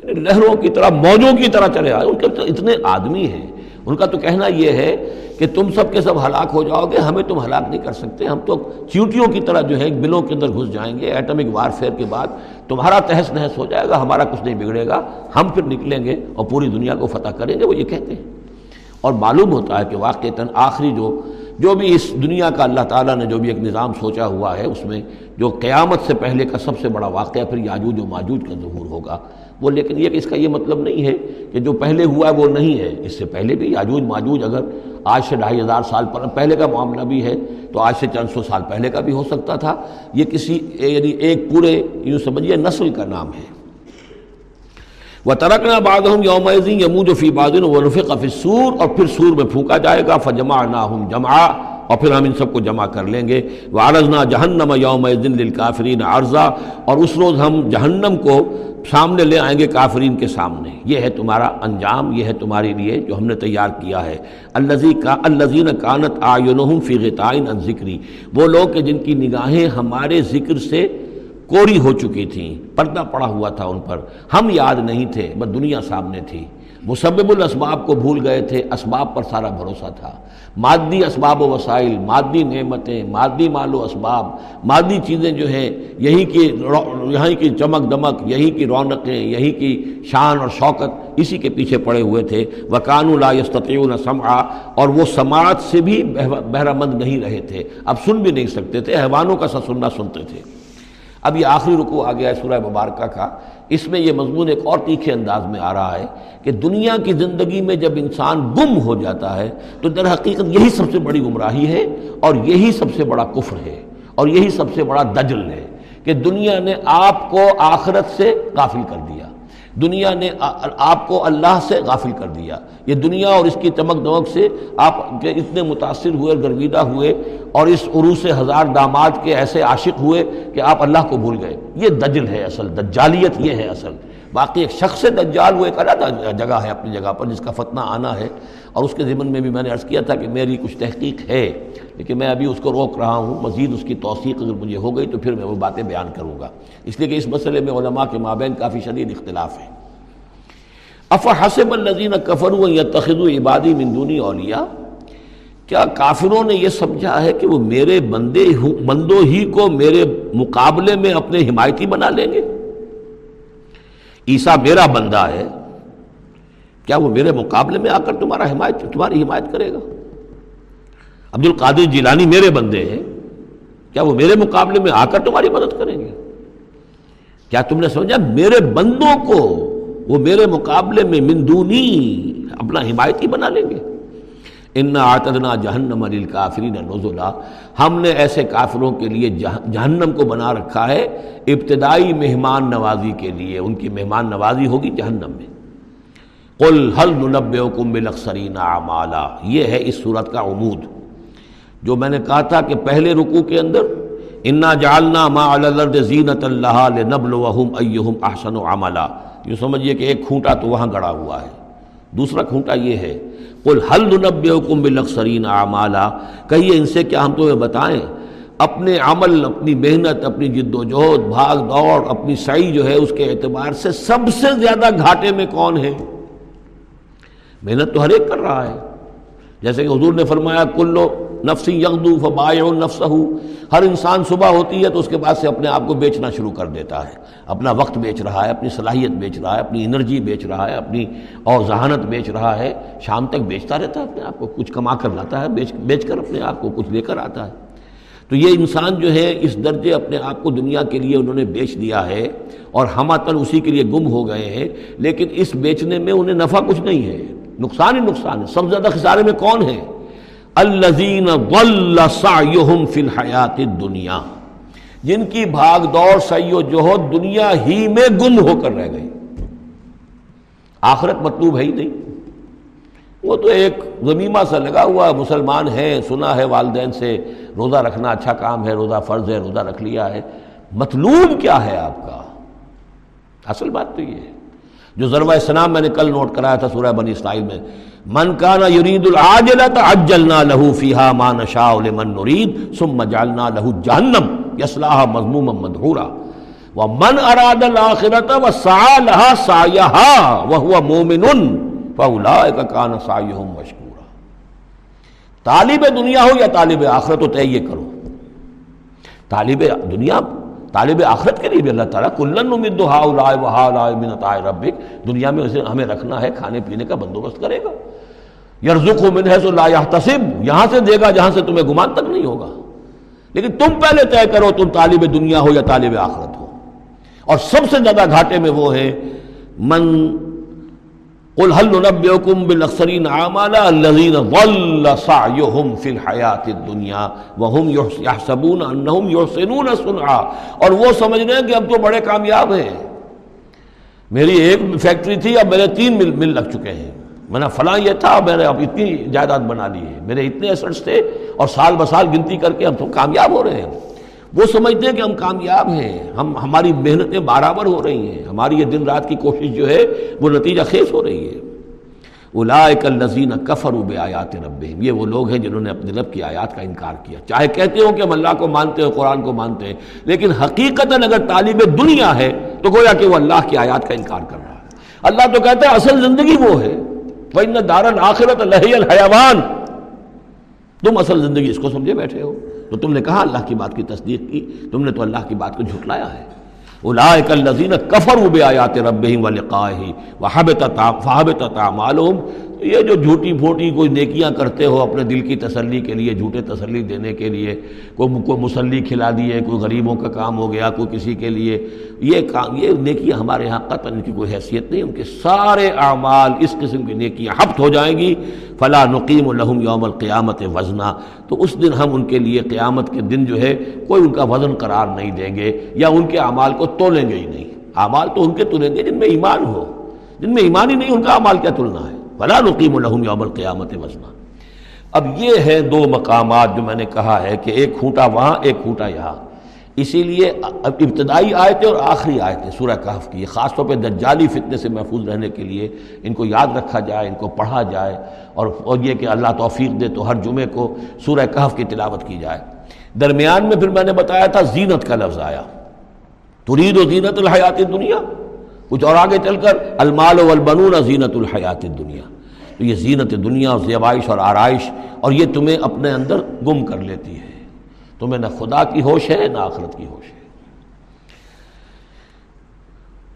لہروں کی طرح، موجوں کی طرح چلے آئے۔ ان کے اتنے آدمی ہیں۔ ان کا تو کہنا یہ ہے کہ تم سب کے سب ہلاک ہو جاؤ گے، ہمیں تم ہلاک نہیں کر سکتے۔ ہم تو چیوٹیوں کی طرح جو ہے بلوں کے اندر گھس جائیں گے۔ ایٹمک وار فیئر کے بعد تمہارا تہس نہس ہو جائے گا، ہمارا کچھ نہیں بگڑے گا۔ ہم پھر نکلیں گے اور پوری دنیا کو فتح کریں گے، وہ یہ کہتے ہیں۔ اور معلوم ہوتا ہے کہ واقعتاً آخری جو جو بھی اس دنیا کا اللہ تعالیٰ نے جو بھی ایک نظام سوچا ہوا ہے، اس میں جو قیامت سے پہلے کا سب سے بڑا واقعہ پھر یاجوج و ماجوج کا ظہور ہوگا۔ وہ لیکن یہ کہ اس کا یہ مطلب نہیں ہے کہ جو پہلے ہوا ہے وہ نہیں ہے۔ اس سے پہلے بھی یاجوج ماجوج اگر آج سے ڈھائی ہزار سال پر پہلے کا معاملہ بھی ہے تو آج سے چند سو سال پہلے کا بھی ہو سکتا تھا۔ یہ کسی یعنی ایک پورے یوں سمجھیے نسل کا نام ہے۔ وہ ترکنا باد ہوں یوم یمو جو فی بادن و رفق سور اور پھر سور میں پھونکا جائے گا فجما نہ ہوں جمع اور پھر ہم ان سب کو جمع کر لیں گے۔ وہ عرضنا جہنم یوم دن للکافرین عرضہ اور اس روز ہم جہنم کو سامنے لے آئیں گے کافرین کے سامنے۔ یہ ہے تمہارا انجام، یہ ہے تمہارے لیے جو ہم نے تیار کیا ہے۔ الزی کا الزین کانت آئین فی غطائن ذکری وہ لوگ کہ جن کی نگاہیں ہمارے ذکر سے کوری ہو چکی تھیں پردہ پڑا ہوا تھا ان پر۔ ہم یاد نہیں تھے، بس دنیا سامنے تھی۔ مسبب الاسباب کو بھول گئے تھے، اسباب پر سارا بھروسہ تھا۔ مادی اسباب و وسائل، مادی نعمتیں، مادی مال و اسباب، مادی چیزیں جو ہیں، یہی کی یہیں کی چمک دمک، یہی کی رونقیں، یہی کی شان اور شوکت، اسی کے پیچھے پڑے ہوئے تھے۔ وکان لا یستطیعون سمعا، اور وہ سماعت سے بھی بہرہ مند نہیں رہے تھے۔ اب سن بھی نہیں سکتے تھے، حیوانوں کا سا سننا سنتے تھے۔ اب یہ آخری رکو آ گیا ہے سورہ مبارکہ کا۔ اس میں یہ مضمون ایک اور تیکھے انداز میں آ رہا ہے کہ دنیا کی زندگی میں جب انسان گم ہو جاتا ہے تو در حقیقت یہی سب سے بڑی گمراہی ہے اور یہی سب سے بڑا کفر ہے اور یہی سب سے بڑا دجل ہے کہ دنیا نے آپ کو آخرت سے قافل کر دیا۔ دنیا نے آپ کو اللہ سے غافل کر دیا۔ یہ دنیا اور اس کی چمک دمک سے آپ کے اتنے متاثر ہوئے گرویدہ ہوئے اور اس عروس ہزار داماد کے ایسے عاشق ہوئے کہ آپ اللہ کو بھول گئے۔ یہ دجل ہے اصل، دجالیت یہ ہے اصل۔ باقی ایک شخص دجال وہ ایک الگ جگہ ہے، اپنی جگہ پر جس کا فتنہ آنا ہے۔ اور اس کے ذمن میں بھی میں نے عرض کیا تھا کہ میری کچھ تحقیق ہے، لیکن میں ابھی اس کو روک رہا ہوں، مزید اس کی توثیق اگر مجھے ہو گئی تو پھر میں وہ باتیں بیان کروں گا۔ اس لیے کہ اس مسئلے میں علماء کے مابین کافی شدید اختلاف ہے اف حسب النظین کفر یا تخد عبادی مندونی اولیا کیا کافروں نے یہ سمجھا ہے کہ وہ میرے بندے بندوں ہی کو میرے مقابلے میں اپنے حمایتی بنا لیں گے؟ عیسیٰ میرا بندہ ہے کیا وہ میرے مقابلے میں آ کر تمہارا حمایت تمہاری حمایت کرے گا؟ عبد القادر جیلانی میرے بندے ہیں، کیا وہ میرے مقابلے میں آ کر تمہاری مدد کریں گے؟ کیا تم نے سمجھا میرے بندوں کو وہ میرے مقابلے میں مندونی اپنا حمایتی بنا لیں گے؟ ان آتدنا جہنم علی کافرین نزلہ ہم نے ایسے کافروں کے لیے جہنم کو بنا رکھا ہے، ابتدائی مہمان نوازی کے لیے۔ ان کی مہمان نوازی ہوگی جہنم میں۔ قل حل ننبئکم بالاخسرین اعمالا، یہ ہے اس صورت کا عمود۔ جو میں نے کہا تھا کہ پہلے رکوع کے اندر، انا جعلنا ما الارض زینت اللہ لنبلوہم ایہم احسن عملا۔ یہ سمجھئے کہ ایک کھونٹا تو وہاں گڑا ہوا ہے۔ دوسرا کھونٹا یہ ہے، قل حل ننبئکم بالاخسرین اعمالا۔ کہیے ان سے کیا ہم تمہیں بتائیں؟ اپنے عمل، اپنی محنت، اپنی جد و جہد، بھاگ دوڑ، اپنی سعی جو ہے، اس کے اعتبار سے سب سے زیادہ گھاٹے میں کون ہے؟ محنت تو ہر ایک کر رہا ہے۔ جیسے کہ حضور نے فرمایا کلو نفسی یغدو فبائع نفسہ ہر انسان صبح ہوتی ہے تو اس کے بعد سے اپنے آپ کو بیچنا شروع کر دیتا ہے۔ اپنا وقت بیچ رہا ہے، اپنی صلاحیت بیچ رہا ہے، اپنی انرجی بیچ رہا ہے، اپنی اور ذہانت بیچ رہا ہے۔ شام تک بیچتا رہتا ہے اپنے آپ کو، کچھ کما کر لاتا ہے، بیچ بیچ کر اپنے آپ کو کچھ لے کر آتا ہے۔ تو یہ انسان جو ہے، اس درجے اپنے آپ کو دنیا کے لیے انہوں نے بیچ دیا ہے اور ہم اسی کے لیے گم ہو گئے ہیں، لیکن اس بیچنے میں انہیں نفع کچھ نہیں ہے۔ نقصان ہی نقصان ہے۔ سب سے زیادہ خسارے میں کون ہے؟ الزین فی الحیات دنیا جن کی بھاگ دوڑ سی و جوہد دنیا ہی میں گم ہو کر رہ گئی۔ آخرت مطلوب ہے ہی نہیں۔ وہ تو ایک زمیمہ سا لگا ہوا مسلمان ہے، سنا ہے والدین سے، روزہ رکھنا اچھا کام ہے، روزہ فرض ہے، روزہ رکھ لیا ہے۔ مطلوب کیا ہے آپ کا؟ اصل بات تو یہ ہے۔ جو ضرور اسلام میں نے کل نوٹ کرایا تھا سورہ بنی اسرائیل میں، من کانا یرید العاجلت عجلنا لہو فیہا ما نشاء لمن نرید، ثم جعلنا لہو جہنم یسلاها مضموما مدحورا۔ ومن اراد الاخرت وسعا لها سعیها وهو مومن، فاولائک کان سعیهم مشکورا۔ طالب دنیا ہو یا طالب آخرت تو طے یہ کرو۔ طالب دنیا طالب آخرت کے لیے بھی اللہ تعالیٰ کلن امید ربک، دنیا میں اسے ہمیں رکھنا ہے، کھانے پینے کا بندوبست کرے گا۔ یرزق من ہے سو لا تصب یہاں سے دے گا جہاں سے تمہیں گمان تک نہیں ہوگا۔ لیکن تم پہلے طے کرو تم طالب دنیا ہو یا طالب آخرت ہو۔ اور سب سے زیادہ گھاٹے میں وہ ہے، من قل هل ننبئكم بالاخسرين اعمالا الذين ضل سعيهم في الحياه الدنيا وهم يحسبون انهم يحسنون صنعا اور وہ سمجھ رہے ہیں کہ اب تو بڑے کامیاب ہیں میری ایک فیکٹری تھی، اب میرے تین مل مل لگ چکے ہیں۔ میں نے فلاں یہ تھا، میں نے اب اتنی جائیداد بنا لی ہے۔ میرے اتنے ایسٹس تھے اور سال بسال گنتی کر کے ہم تو کامیاب ہو رہے ہیں۔ وہ سمجھتے ہیں کہ ہم کامیاب ہیں، ہم، ہماری محنتیں برابر ہو رہی ہیں، ہماری یہ دن رات کی کوشش جو ہے وہ نتیجہ خیز ہو رہی ہے۔ اولائک الذین کفروا بآیات ربہم، یہ وہ لوگ ہیں جنہوں نے اپنے رب کی آیات کا انکار کیا۔ چاہے کہتے ہو کہ ہم اللہ کو مانتے ہیں قرآن کو مانتے ہیں، لیکن حقیقت اگر طالب دنیا ہے تو گویا کہ وہ اللہ کی آیات کا انکار کر رہا ہے۔ اللہ تو کہتا ہے، اصل زندگی وہ ہے۔ وَإِنَّ دَارَ الْآخِرَةَ لَهِيَ الْحَيَوَانِ۔ تم اصل زندگی اس کو سمجھے بیٹھے ہو۔ تو تم نے کہا اللہ کی بات کی تصدیق کی، تم نے تو اللہ کی بات کو جھٹلایا ہے۔ اولائک الذین کفروا بآیات ربہم ولقائہ وحبطت فحبطت اعمالهم یہ جو جھوٹی پھوٹی کوئی نیکیاں کرتے ہو اپنے دل کی تسلی کے لیے، جھوٹے تسلی دینے کے لیے، کوئی کوئی مسلی کھلا دیے، کوئی غریبوں کا کام ہو گیا، کوئی کسی کے لیے، یہ کام یہ نیکیاں ہمارے ہاں قطع ان کی کوئی حیثیت نہیں، ان کے سارے اعمال اس قسم کی نیکیاں ہفت ہو جائیں گی۔ فلاں نقیم الحم یوم القیامت وزنا۔ تو اس دن ہم ان کے لیے قیامت کے دن جو ہے، کوئی ان کا وزن قرار نہیں دیں گے یا ان کے اعمال کو تولیں گے ہی نہیں۔ اعمال تو ان کے تلیں گے جن میں ایمان ہو۔ جن میں ایمان ہی نہیں، ان کا اعمال کیا تلنا ہے؟ فلا نقیم الحم یوم القیامت وزنا۔ اب یہ ہے دو مقامات جو میں نے کہا ہے کہ ایک کھوٹا وہاں، ایک کھوٹا یہاں۔ اسی لیے ابتدائی آیتیں اور آخری آیتیں سورہ کہف کی، خاص طور پہ دجالی فتنے سے محفوظ رہنے کے لیے ان کو یاد رکھا جائے، ان کو پڑھا جائے اور یہ کہ اللہ توفیق دے تو ہر جمعے کو سورہ کہف کی تلاوت کی جائے۔ درمیان میں پھر میں نے بتایا تھا زینت کا لفظ آیا۔ ترید و زینت الحیات دنیا کچھ اور آگے چل کر، المال والبنون زینت الحیات دنیا تو یہ زینت دنیا اور زیبائش اور آرائش، اور یہ تمہیں اپنے اندر گم کر لیتی ہے۔ تمہیں نہ خدا کی ہوش ہے، نہ آخرت کی ہوش ہے۔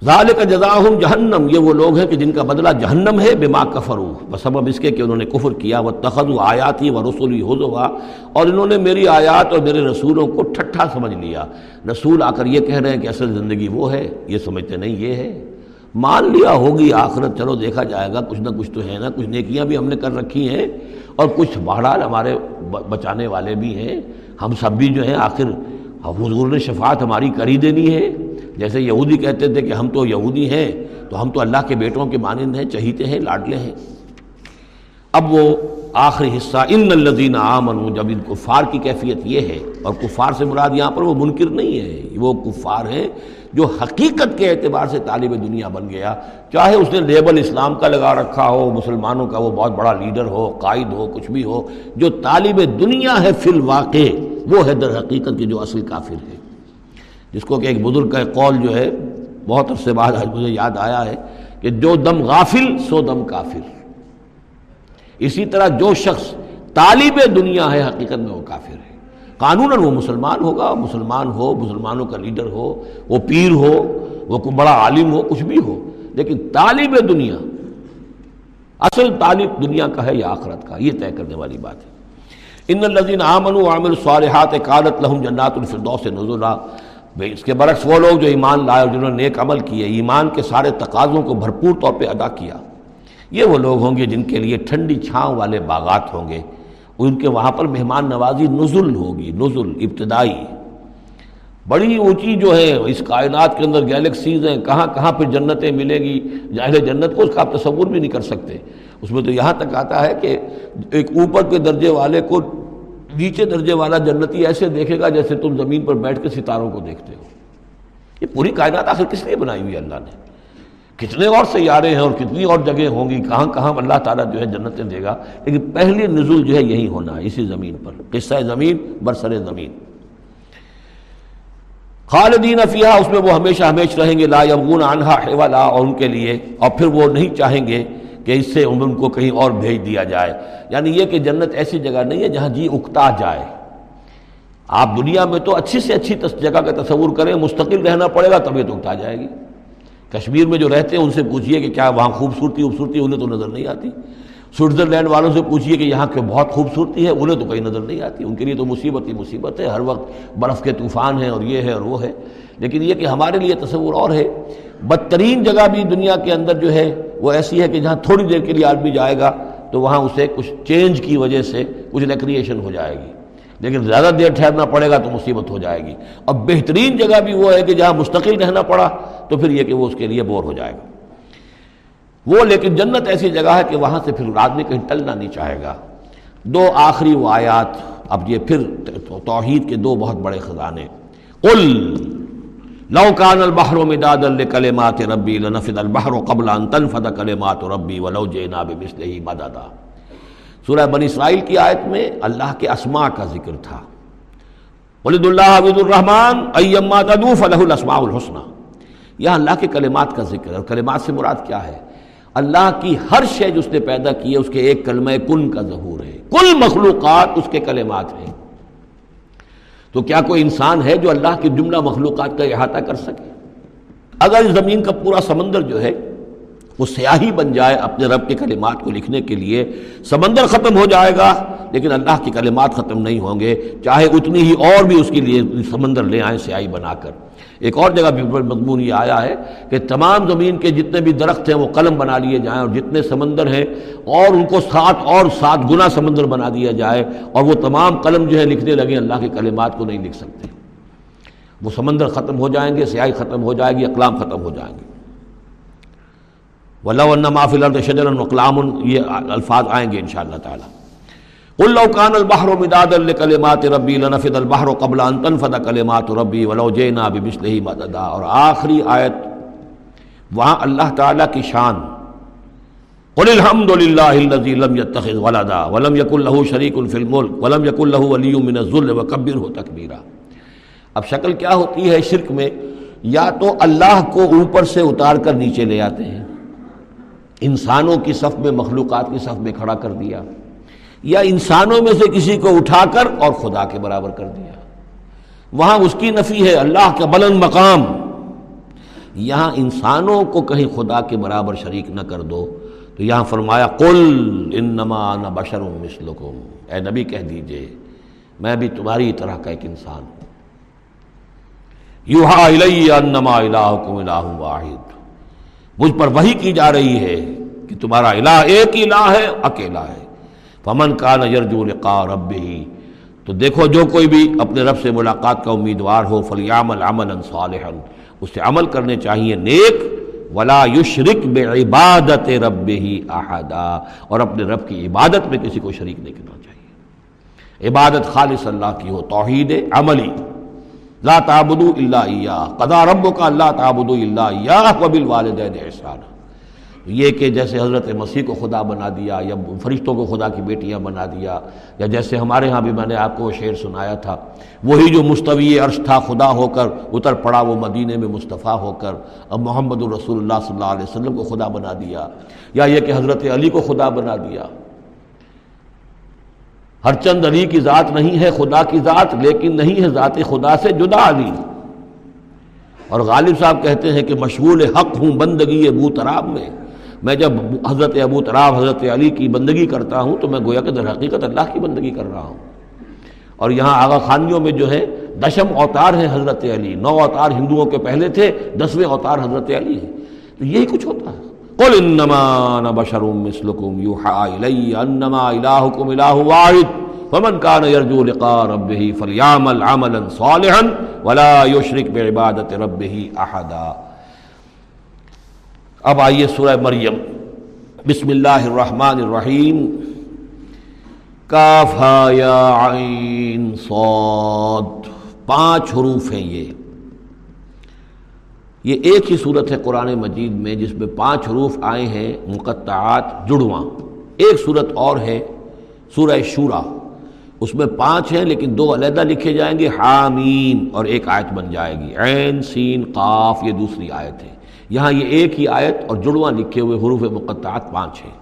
ذالک جزاہم جہنم، یہ وہ لوگ ہیں کہ جن کا بدلہ جہنم ہے، بما کفرو بسبب اس کے کہ انہوں نے کفر کیا وہ تخذ آیاتی و رسولی حضوا، اور انہوں نے میری آیات اور میرے رسولوں کو ٹھٹھا سمجھ لیا۔ رسول آ کر یہ کہہ رہے ہیں کہ اصل زندگی وہ ہے، یہ سمجھتے نہیں، یہ ہے۔ مان لیا ہوگی، آخرت چلو دیکھا جائے گا، کچھ نہ کچھ تو ہے نا، کچھ نیکیاں بھی ہم نے کر رکھی ہیں، اور کچھ بہرحال ہمارے بچانے والے بھی ہیں۔ ہم سب بھی جو ہیں، آخر حضور نے شفاعت ہماری کری دینی ہے۔ جیسے یہودی کہتے تھے کہ ہم تو یہودی ہیں، تو ہم تو اللہ کے بیٹوں کے مانند ہیں، چہیتے ہیں، لاڈلے ہیں۔ اب وہ آخری حصہ، ان الدین عامن جب ان کفار کی کیفیت یہ ہے، اور کفار سے مراد یہاں پر وہ منکر نہیں ہے، وہ کفار ہیں جو حقیقت کے اعتبار سے طالب دنیا بن گیا۔ چاہے اس نے لیبل اسلام کا لگا رکھا ہو، مسلمانوں کا وہ بہت بڑا لیڈر ہو، قائد ہو، کچھ بھی ہو، جو طالب دنیا ہے فی الواقع وہ ہے در حقیقت کے جو اصل کافر ہے۔ جس کو کہ ایک بزرگ کا قول جو ہے، بہت عرصے بعد مجھے یاد آیا ہے کہ جو دم غافل، سو دم کافر۔ اسی طرح جو شخص طالب دنیا ہے، حقیقت میں وہ کافر ہے۔ قانون وہ مسلمان ہوگا، مسلمان ہو، مسلمانوں کا لیڈر ہو، وہ پیر ہو، وہ کوئی بڑا عالم ہو، کچھ بھی ہو۔ لیکن طالب دنیا، اصل طالب دنیا کا ہے یا آخرت کا، یہ طے کرنے والی بات ہے۔ ان الزین عامن عامل الصالحات کالت لہم جنات الفردوس نزلہ اس کے برعکس وہ لوگ جو ایمان لائے اور جنہوں نے نیک عمل کیے ایمان کے سارے تقاضوں کو بھرپور طور پہ ادا کیا۔ یہ وہ لوگ ہوں گے جن کے لیے ٹھنڈی چھاؤں والے باغات ہوں گے۔ ان کے وہاں پر مہمان نوازی نزل ہوگی، نزل، ابتدائی۔ بڑی اونچی جو ہے، اس کائنات کے اندر گیلیکسیز ہیں، کہاں کہاں پہ جنتیں ملیں گی؟ ظاہر جنت کو اس کا آپ تصور بھی نہیں کر سکتے۔ اس میں تو یہاں تک آتا ہے کہ ایک اوپر کے درجے والے کو نیچے درجے والا جنتی ایسے دیکھے گا جیسے تم زمین پر بیٹھ کے ستاروں کو دیکھتے ہو۔ یہ پوری کائنات آخر کس لیے بنائی ہوئی اللہ نے؟ کتنے اور سیارے ہیں اور کتنی اور جگہ ہوں گی؟ کہاں کہاں اللہ تعالیٰ جو ہے جنتیں دے گا؟ لیکن پہلی نزول جو ہے یہی ہونا ہے، اسی زمین پر۔ قصہ زمین، برسر زمین۔ خالدین فیہا، اس میں وہ ہمیشہ ہمیش رہیں گے، لا یبغون عنہا حوالا اور ان کے لیے، اور پھر وہ نہیں چاہیں گے کہ اس سے عمر کو کہیں اور بھیج دیا جائے۔ یعنی یہ کہ جنت ایسی جگہ نہیں ہے جہاں جی اکتا جائے۔ آپ دنیا میں تو اچھی سے اچھی جگہ کا تصور کریں، مستقل رہنا پڑے گا طبیعت اکتا جائے گی۔ کشمیر میں جو رہتے ہیں ان سے پوچھئے کہ کیا وہاں خوبصورتی خوبصورتی انہیں تو نظر نہیں آتی۔ سوئٹزرلینڈ والوں سے پوچھئے کہ یہاں کے بہت خوبصورتی ہے، انہیں تو کہیں نظر نہیں آتی۔ ان کے لیے تو مصیبت ہی مصیبت ہے۔ ہر وقت برف کے طوفان ہیں اور یہ ہے اور وہ ہے۔ لیکن یہ کہ ہمارے لیے تصور اور ہے۔ بدترین جگہ بھی دنیا کے اندر جو ہے وہ ایسی ہے کہ جہاں تھوڑی دیر کے لیے آدمی جائے گا تو وہاں اسے کچھ چینج کی وجہ سے کچھ ریکریشن ہو جائے گی۔ لیکن زیادہ دیر ٹھہرنا پڑے گا تو مصیبت ہو جائے گی۔ اب بہترین جگہ بھی وہ ہے کہ جہاں مستقل رہنا پڑا تو پھر یہ کہ وہ اس کے لیے بور ہو جائے گا۔ وہ لیکن جنت ایسی جگہ ہے کہ وہاں سے پھر آدمی کہیں ٹلنا نہیں چاہے گا۔ دو آخری وہ آیات، اب یہ پھر توحید کے دو بہت بڑے خزانے۔ قل، لو کان البحر مداد لکلمات ربی، لنفد البحر قبل ان تنفد کلمات ربی، ولو جئنا بمثله مددا۔ سورہ بنی اسرائیل کی آیت میں اللہ کے اسماء کا ذکر تھا۔ ولد اللہ عبد الرحمن، ایما تدو فلہ الاسماء الحسنہ یہاں اللہ کے کلمات کا ذکر اور کلمات سے مراد کیا ہے؟ اللہ کی ہر شے جو اس نے پیدا کی ہے، اس کے ایک کلمہ کن کا ظہور ہے۔ کل مخلوقات اس کے کلمات ہیں۔ تو کیا کوئی انسان ہے جو اللہ کی جملہ مخلوقات کا احاطہ کر سکے؟ اگر اس زمین کا پورا سمندر جو ہے، وہ سیاہی بن جائے اپنے رب کے کلمات کو لکھنے کے لیے، سمندر ختم ہو جائے گا، لیکن اللہ کے کلمات ختم نہیں ہوں گے۔ چاہے اتنی ہی اور بھی اس کے لیے سمندر لے آئیں، سیاہی بنا کر۔ ایک اور جگہ بھی مضمون یہ آیا ہے کہ تمام زمین کے جتنے بھی درخت ہیں وہ قلم بنا لیے جائیں اور جتنے سمندر ہیں اور ان کو سات اور سات گنا سمندر بنا دیا جائے اور وہ تمام قلم جو ہے لکھنے لگے اللہ کے کلمات کو نہیں لکھ سکتے۔ وہ سمندر ختم ہو جائیں گے، سیاہی ختم ہو جائے گی، اقلام ختم ہو جائیں گے۔ ولہ معافی الرد شجر القلام یہ الفاظ آئیں گے ان شاء اللہ تعالیٰ۔ قلو کان البحر مداد الکلمات ربی لنفد البحر قبل ان تنفد کلمات ربی ولو جینا بمثلہ مددا اور آخری آیت وہاں اللہ تعالیٰ کی شان قل الحمد للہ الذي لم يتخذ ولدا ولم يكن له شريك في الملك ولم يكن له ولي من الذل وكبره تكبيرا اب شکل کیا ہوتی ہے شرک میں یا تو اللہ کو اوپر سے اتار کر نیچے لے آتے ہیں انسانوں کی صف میں مخلوقات کی صف میں کھڑا کر دیا یا انسانوں میں سے کسی کو اٹھا کر اور خدا کے برابر کر دیا۔ وہاں اس کی نفی ہے، اللہ کا بلند مقام۔ یہاں انسانوں کو کہیں خدا کے برابر شریک نہ کر دو۔ تو یہاں فرمایا، قل انما انا بشر مثلکم۔ اے نبی، کہہ دیجیے، میں بھی تمہاری طرح کا ایک انسان ہوں۔ یوہا الی انما الہکم الہ واحد۔ مجھ پر وہی کی جا رہی ہے کہ تمہارا الہ ایک الہ ہے، اکیلا ہے۔ فمن کا نجر لقاء رب ہی تو دیکھو، جو کوئی بھی اپنے رب سے ملاقات کا امیدوار ہو فلیام العمل صالحا، اس سے عمل کرنے چاہیے نیک، ولا یشرک بے عبادت رب ہی احدا اور اپنے رب کی عبادت میں کسی کو شریک نہیں کرنا چاہیے۔ عبادت خالص اللہ کی ہو، توحید عملی۔ لا تعبدو اللہ قدا رب کا اللہ تعبدو اللہ وبل والدین احسانہ یہ کہ جیسے حضرت مسیح کو خدا بنا دیا، یا فرشتوں کو خدا کی بیٹیاں بنا دیا، یا جیسے ہمارے ہاں بھی میں نے آپ کو وہ شعر سنایا تھا، وہی جو مستوی عرش تھا خدا ہو کر، اتر پڑا وہ مدینے میں مصطفیٰ ہو کر، اب محمد الرسول اللہ صلی اللہ علیہ وسلم کو خدا بنا دیا، یا یہ کہ حضرت علی کو خدا بنا دیا۔ ہر چند علی کی ذات نہیں ہے خدا کی ذات، لیکن نہیں ہے ذات خدا سے جدا علی۔ اور غالب صاحب کہتے ہیں کہ مشغول حق ہوں بندگی ابو تراب میں۔ میں جب حضرت ابو تراب حضرت علی کی بندگی کرتا ہوں تو میں گویا کہ در حقیقت اللہ کی بندگی کر رہا ہوں۔ اور یہاں آغا خانیوں میں جو ہے، دشم اوتار ہیں حضرت علی۔ نو اوتار ہندوؤں کے پہلے تھے، دسویں اوتار حضرت علی ہیں۔ تو یہی کچھ ہوتا ہے۔ قل انما انا بشر مثلكم يوحى الي انما الهكم اله واحد فمن كان يرجو لقاء ربه فليعمل عملا صالحا ولا يشرك بعباده ربه احدا۔ اب آئیے سورہ مریم۔ بسم اللہ الرحمن الرحیم۔ کاف یا عین صاد۔ پانچ حروف ہیں یہ۔ یہ ایک ہی صورت ہے قرآن مجید میں جس میں پانچ حروف آئے ہیں، مقطعات، جڑواں۔ ایک صورت اور ہے، سورہ شورا۔ اس میں پانچ ہیں، لیکن دو علیحدہ لکھے جائیں گے حامین اور ایک آیت بن جائے گی۔ عین، سین، قاف، یہ دوسری آیت ہے۔ یہاں یہ ایک ہی آیت اور جڑواں لکھے ہوئے حروف مقطعات پانچ ہیں۔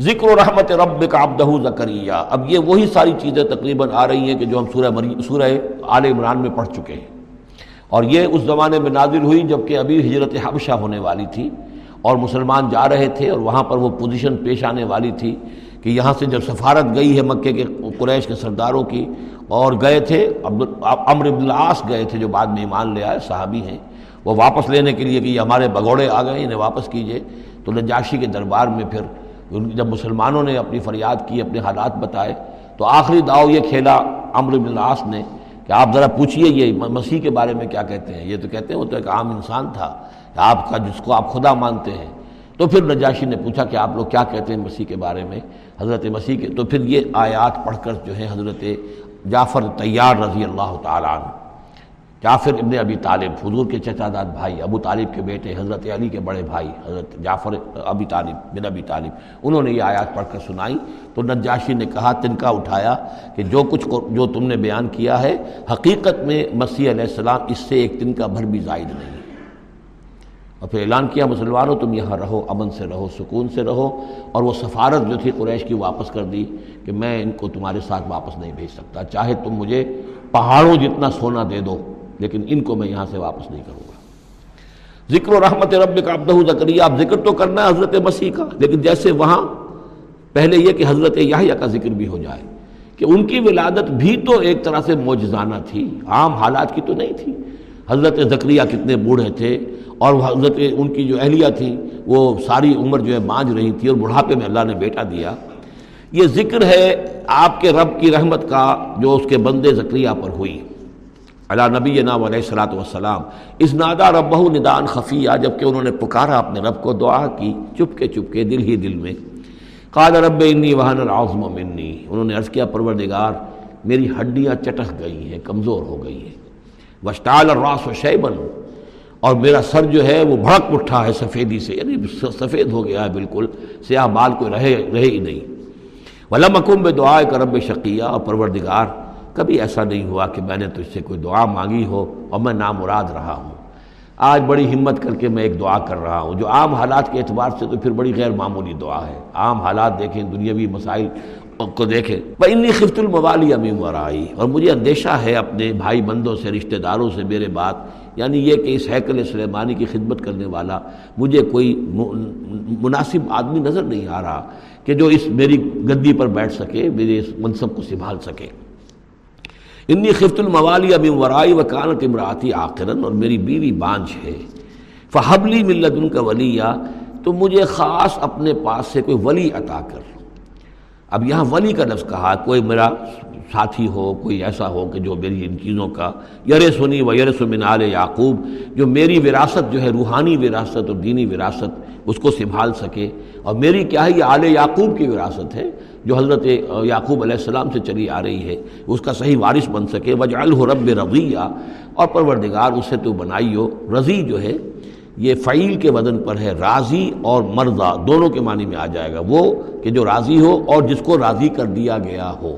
ذکر و رحمت رب کا آبدہ زکریہ اب یہ وہی ساری چیزیں تقریباً آ رہی ہیں کہ جو ہم سورہ مری، سورہ آل عمران میں پڑھ چکے ہیں۔ اور یہ اس زمانے میں نازل ہوئی جبکہ ابھی ہجرت حبشہ ہونے والی تھی اور مسلمان جا رہے تھے اور وہاں پر وہ پوزیشن پیش آنے والی تھی کہ یہاں سے جب سفارت گئی ہے مکے کے قریش کے سرداروں کی اور گئے تھے عمر بن العاص گئے تھے جو بعد میں ایمان لے آئے، صحابی ہیں۔ وہ واپس لینے کے لیے کہ یہ ہمارے بگوڑے آ گئے، انہیں واپس کیجیے۔ تو نجاشی کے دربار میں پھر جب مسلمانوں نے اپنی فریاد کی، اپنے حالات بتائے، تو آخری داؤ یہ کھیلا عمر بن العاص نے کہ آپ ذرا پوچھئے یہ مسیح کے بارے میں کیا کہتے ہیں؟ یہ تو کہتے ہیں وہ تو ایک عام انسان تھا، کہ آپ کا جس کو آپ خدا مانتے ہیں۔ تو پھر نجاشی نے پوچھا کہ آپ لوگ کیا کہتے ہیں مسیح کے بارے میں؟ حضرت مسیح کے، تو پھر یہ آیات پڑھ کر جو ہے حضرت جعفر طیار رضی اللہ تعالیٰ عنہ۔ جعفر ابن ابی طالب، حضور کے چچا داد بھائی، ابو طالب کے بیٹے، حضرت علی کے بڑے بھائی، حضرت جعفر ابی طالب بن ابی طالب، انہوں نے یہ آیات پڑھ کر سنائی۔ تو نجاشی نے کہا، تنکا اٹھایا کہ جو کچھ جو تم نے بیان کیا ہے، حقیقت میں مسیح علیہ السلام اس سے ایک تنکا بھر بھی زائد نہیں۔ اور پھر اعلان کیا، مسلمانوں، تم یہاں رہو، امن سے رہو، سکون سے رہو۔ اور وہ سفارت جو تھی قریش کی واپس کر دی کہ میں ان کو تمہارے ساتھ واپس نہیں بھیج سکتا۔ چاہے تم مجھے پہاڑوں جتنا سونا دے دو لیکن ان کو میں یہاں سے واپس نہیں کروں گا۔ ذکر و رحمت رب کا عبدہ زکریہ آپ ذکر تو کرنا ہے حضرت مسیح کا، لیکن جیسے وہاں پہلے یہ کہ حضرت یحییٰ کا ذکر بھی ہو جائے کہ ان کی ولادت بھی تو ایک طرح سے موجزانہ تھی، عام حالات کی تو نہیں تھی۔ حضرت زکریہ کتنے بوڑھے تھے اور حضرت ان کی جو اہلیہ تھی، وہ ساری عمر جو ہے مانج رہی تھی اور بڑھاپے میں اللہ نے بیٹا دیا۔ یہ ذکر ہے آپ کے رب کی رحمت کا جو اس کے بندے زکریہ پر ہوئی۔ اللہ نبی نا علیہ السلاۃ والسلام اس نادا ربہ ندان خفیہ جبکہ انہوں نے پکارا اپنے رب کو دعا کی چپ کے چپ کے دل ہی دل میں۔ قال رب انی وحن العظم منی، انہوں نے عرض کیا، پروردگار، میری ہڈیاں چٹک گئی ہیں، کمزور ہو گئی ہیں۔ وشتال الراس و شیبن اور میرا سر جو ہے وہ بھڑک اٹھا ہے سفیدی سے یعنی سفید ہو گیا ہے بالکل، سیاہ بال کوئی رہے رہے ہی نہیں۔ ولم اکم بے دعائے کا رب شقیہ، اور پروردگار کبھی ایسا نہیں ہوا کہ میں نے تجھ سے کوئی دعا مانگی ہو اور میں نامراد رہا ہوں۔ آج بڑی ہمت کر کے میں ایک دعا کر رہا ہوں۔ جو عام حالات کے اعتبار سے تو پھر بڑی غیر معمولی دعا ہے۔ عام حالات دیکھیں، دنیاوی مسائل کو دیکھیں۔ بھائی انی خفت الموالی امیم ورائی اور مجھے اندیشہ ہے اپنے بھائی بندوں سے، رشتہ داروں سے میرے بات یعنی یہ کہ اس حیکل سلیمانی کی خدمت کرنے والا مجھے کوئی مناسب آدمی نظر نہیں آ رہا کہ جو اس میری گدی پر بیٹھ سکے، میرے اس منصب کو سنبھال سکے۔ انی خفت الموالی ابھی ورائی و کانت امراتی آخرن اور میری بیوی بانجھ ہے۔ فحبلی ملت ان کا ولی تو مجھے خاص اپنے پاس سے کوئی ولی عطا کر۔ اب یہاں ولی کا لفظ کہا، کوئی میرا ساتھی ہو، کوئی ایسا ہو کہ جو میری ان چیزوں کا یر سنی و یر سمن آل یعقوب، جو میری وراثت جو ہے، روحانی وراثت اور دینی وراثت، اس کو سنبھال سکے۔ اور میری کیا ہے، یہ آل یعقوب کی وراثت ہے۔ جو حضرت یعقوب علیہ السلام سے چلی آ رہی ہے، اس کا صحیح وارث بن سکے۔ وجہ رب رضیہ۔ اور پروردگار اسے تو بنائی ہو۔ رضی جو ہے، یہ فعیل کے وزن پر ہے، راضی اور مرضا، دونوں کے معنی میں آ جائے گا۔ وہ کہ جو راضی ہو اور جس کو راضی کر دیا گیا ہو۔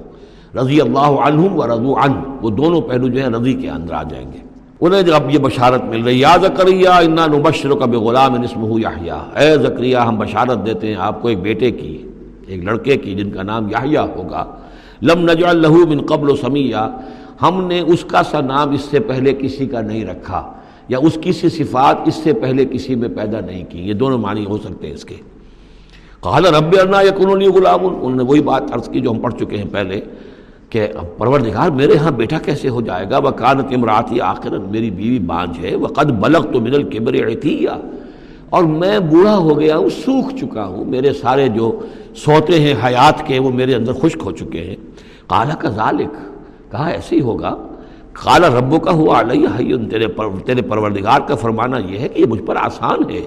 رضی اللہ عنہ و رضو عن۔ وہ دونوں پہلو جو ہیں، رضی کے اندر آ جائیں گے۔ انہیں جب اب یہ بشارت مل رہی یاد زکریہ انا نبشر کا بے غلام نسم یاہیا اے زکریہ ہم بشارت دیتے ہیں آپ کو ایک بیٹے کی۔ ایک لڑکے کی جن کا نام یاہیا ہوگا۔ لم نجعل اللہ من قبل و سمیہ ہم نے اس کا سا نام اس سے پہلے کسی کا نہیں رکھا یا اس کی سی صفات اس سے پہلے کسی میں پیدا نہیں کی۔ یہ دونوں معنی ہو سکتے ہیں اس کے۔ قال رب ارنا یقون غلام انہوں نے وہی بات عرض کی جو ہم پڑھ چکے ہیں پہلے کہ پروردگار میرے ہاں بیٹا کیسے ہو جائے گا؟ وہ کانت امراتی آخر میری بیوی بانج ہے۔ وہ قد بلغ تو من القبر عتیہ۔ اور میں بوڑھا ہو گیا ہوں، سوکھ چکا ہوں۔ میرے سارے جو سوتے ہیں، حیات کے، وہ میرے اندر خشک ہو چکے ہیں۔ کالا کا ذالک کہا، ایسے ہی ہوگا۔ کالا ربو کا ہوا علیہ تیرے پر، تیرے پروردگار کا فرمانا یہ ہے کہ یہ مجھ پر آسان ہے۔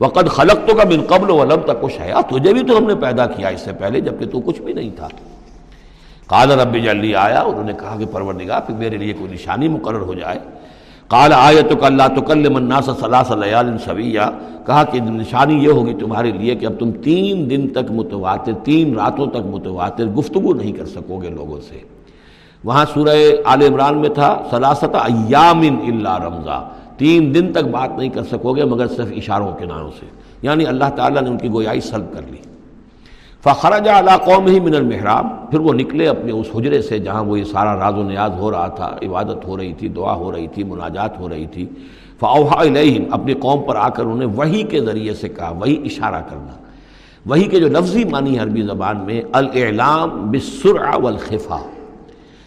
وقت خلق تو کا من قبل ولم تک کچھ ہے۔ تجھے بھی تو ہم نے پیدا کیا اس سے پہلے، جبکہ تو کچھ بھی نہیں تھا۔ کالا رب جلدی آیا۔ انہوں نے کہا کہ پروردگار، پھر میرے لیے کوئی نشانی مقرر ہو جائے۔ کال آئے تو اللہ تو کل مناسا صلاح صلیال سویہ۔ کہا کہ نشانی یہ ہوگی تمہارے لیے کہ اب تم تین دن تک متواتر، تین راتوں تک متواتر گفتگو نہیں کر سکو گے لوگوں سے۔ وہاں سورہ آل عمران میں تھا سلاست ایام اللہ رمضا۔ تین دن تک بات نہیں کر سکو گے مگر صرف اشاروں کے ناموں سے۔ یعنی اللہ تعالیٰ نے ان کی گویائی سلب کر لی۔ فخرج علا قوم ہی من المحراب۔ پھر وہ نکلے اپنے اس حجرے سے جہاں وہ یہ سارا راز و نیاز ہو رہا تھا، عبادت ہو رہی تھی، دعا ہو رہی تھی، مناجات ہو رہی تھی۔ فاوحا علیہم اپنی قوم پر آ کر انہیں وہی کے ذریعے سے کہا وہی اشارہ کرنا۔ وہی کے جو لفظی معنی عربی زبان میں، الاعلام بالسرعہ والخفا۔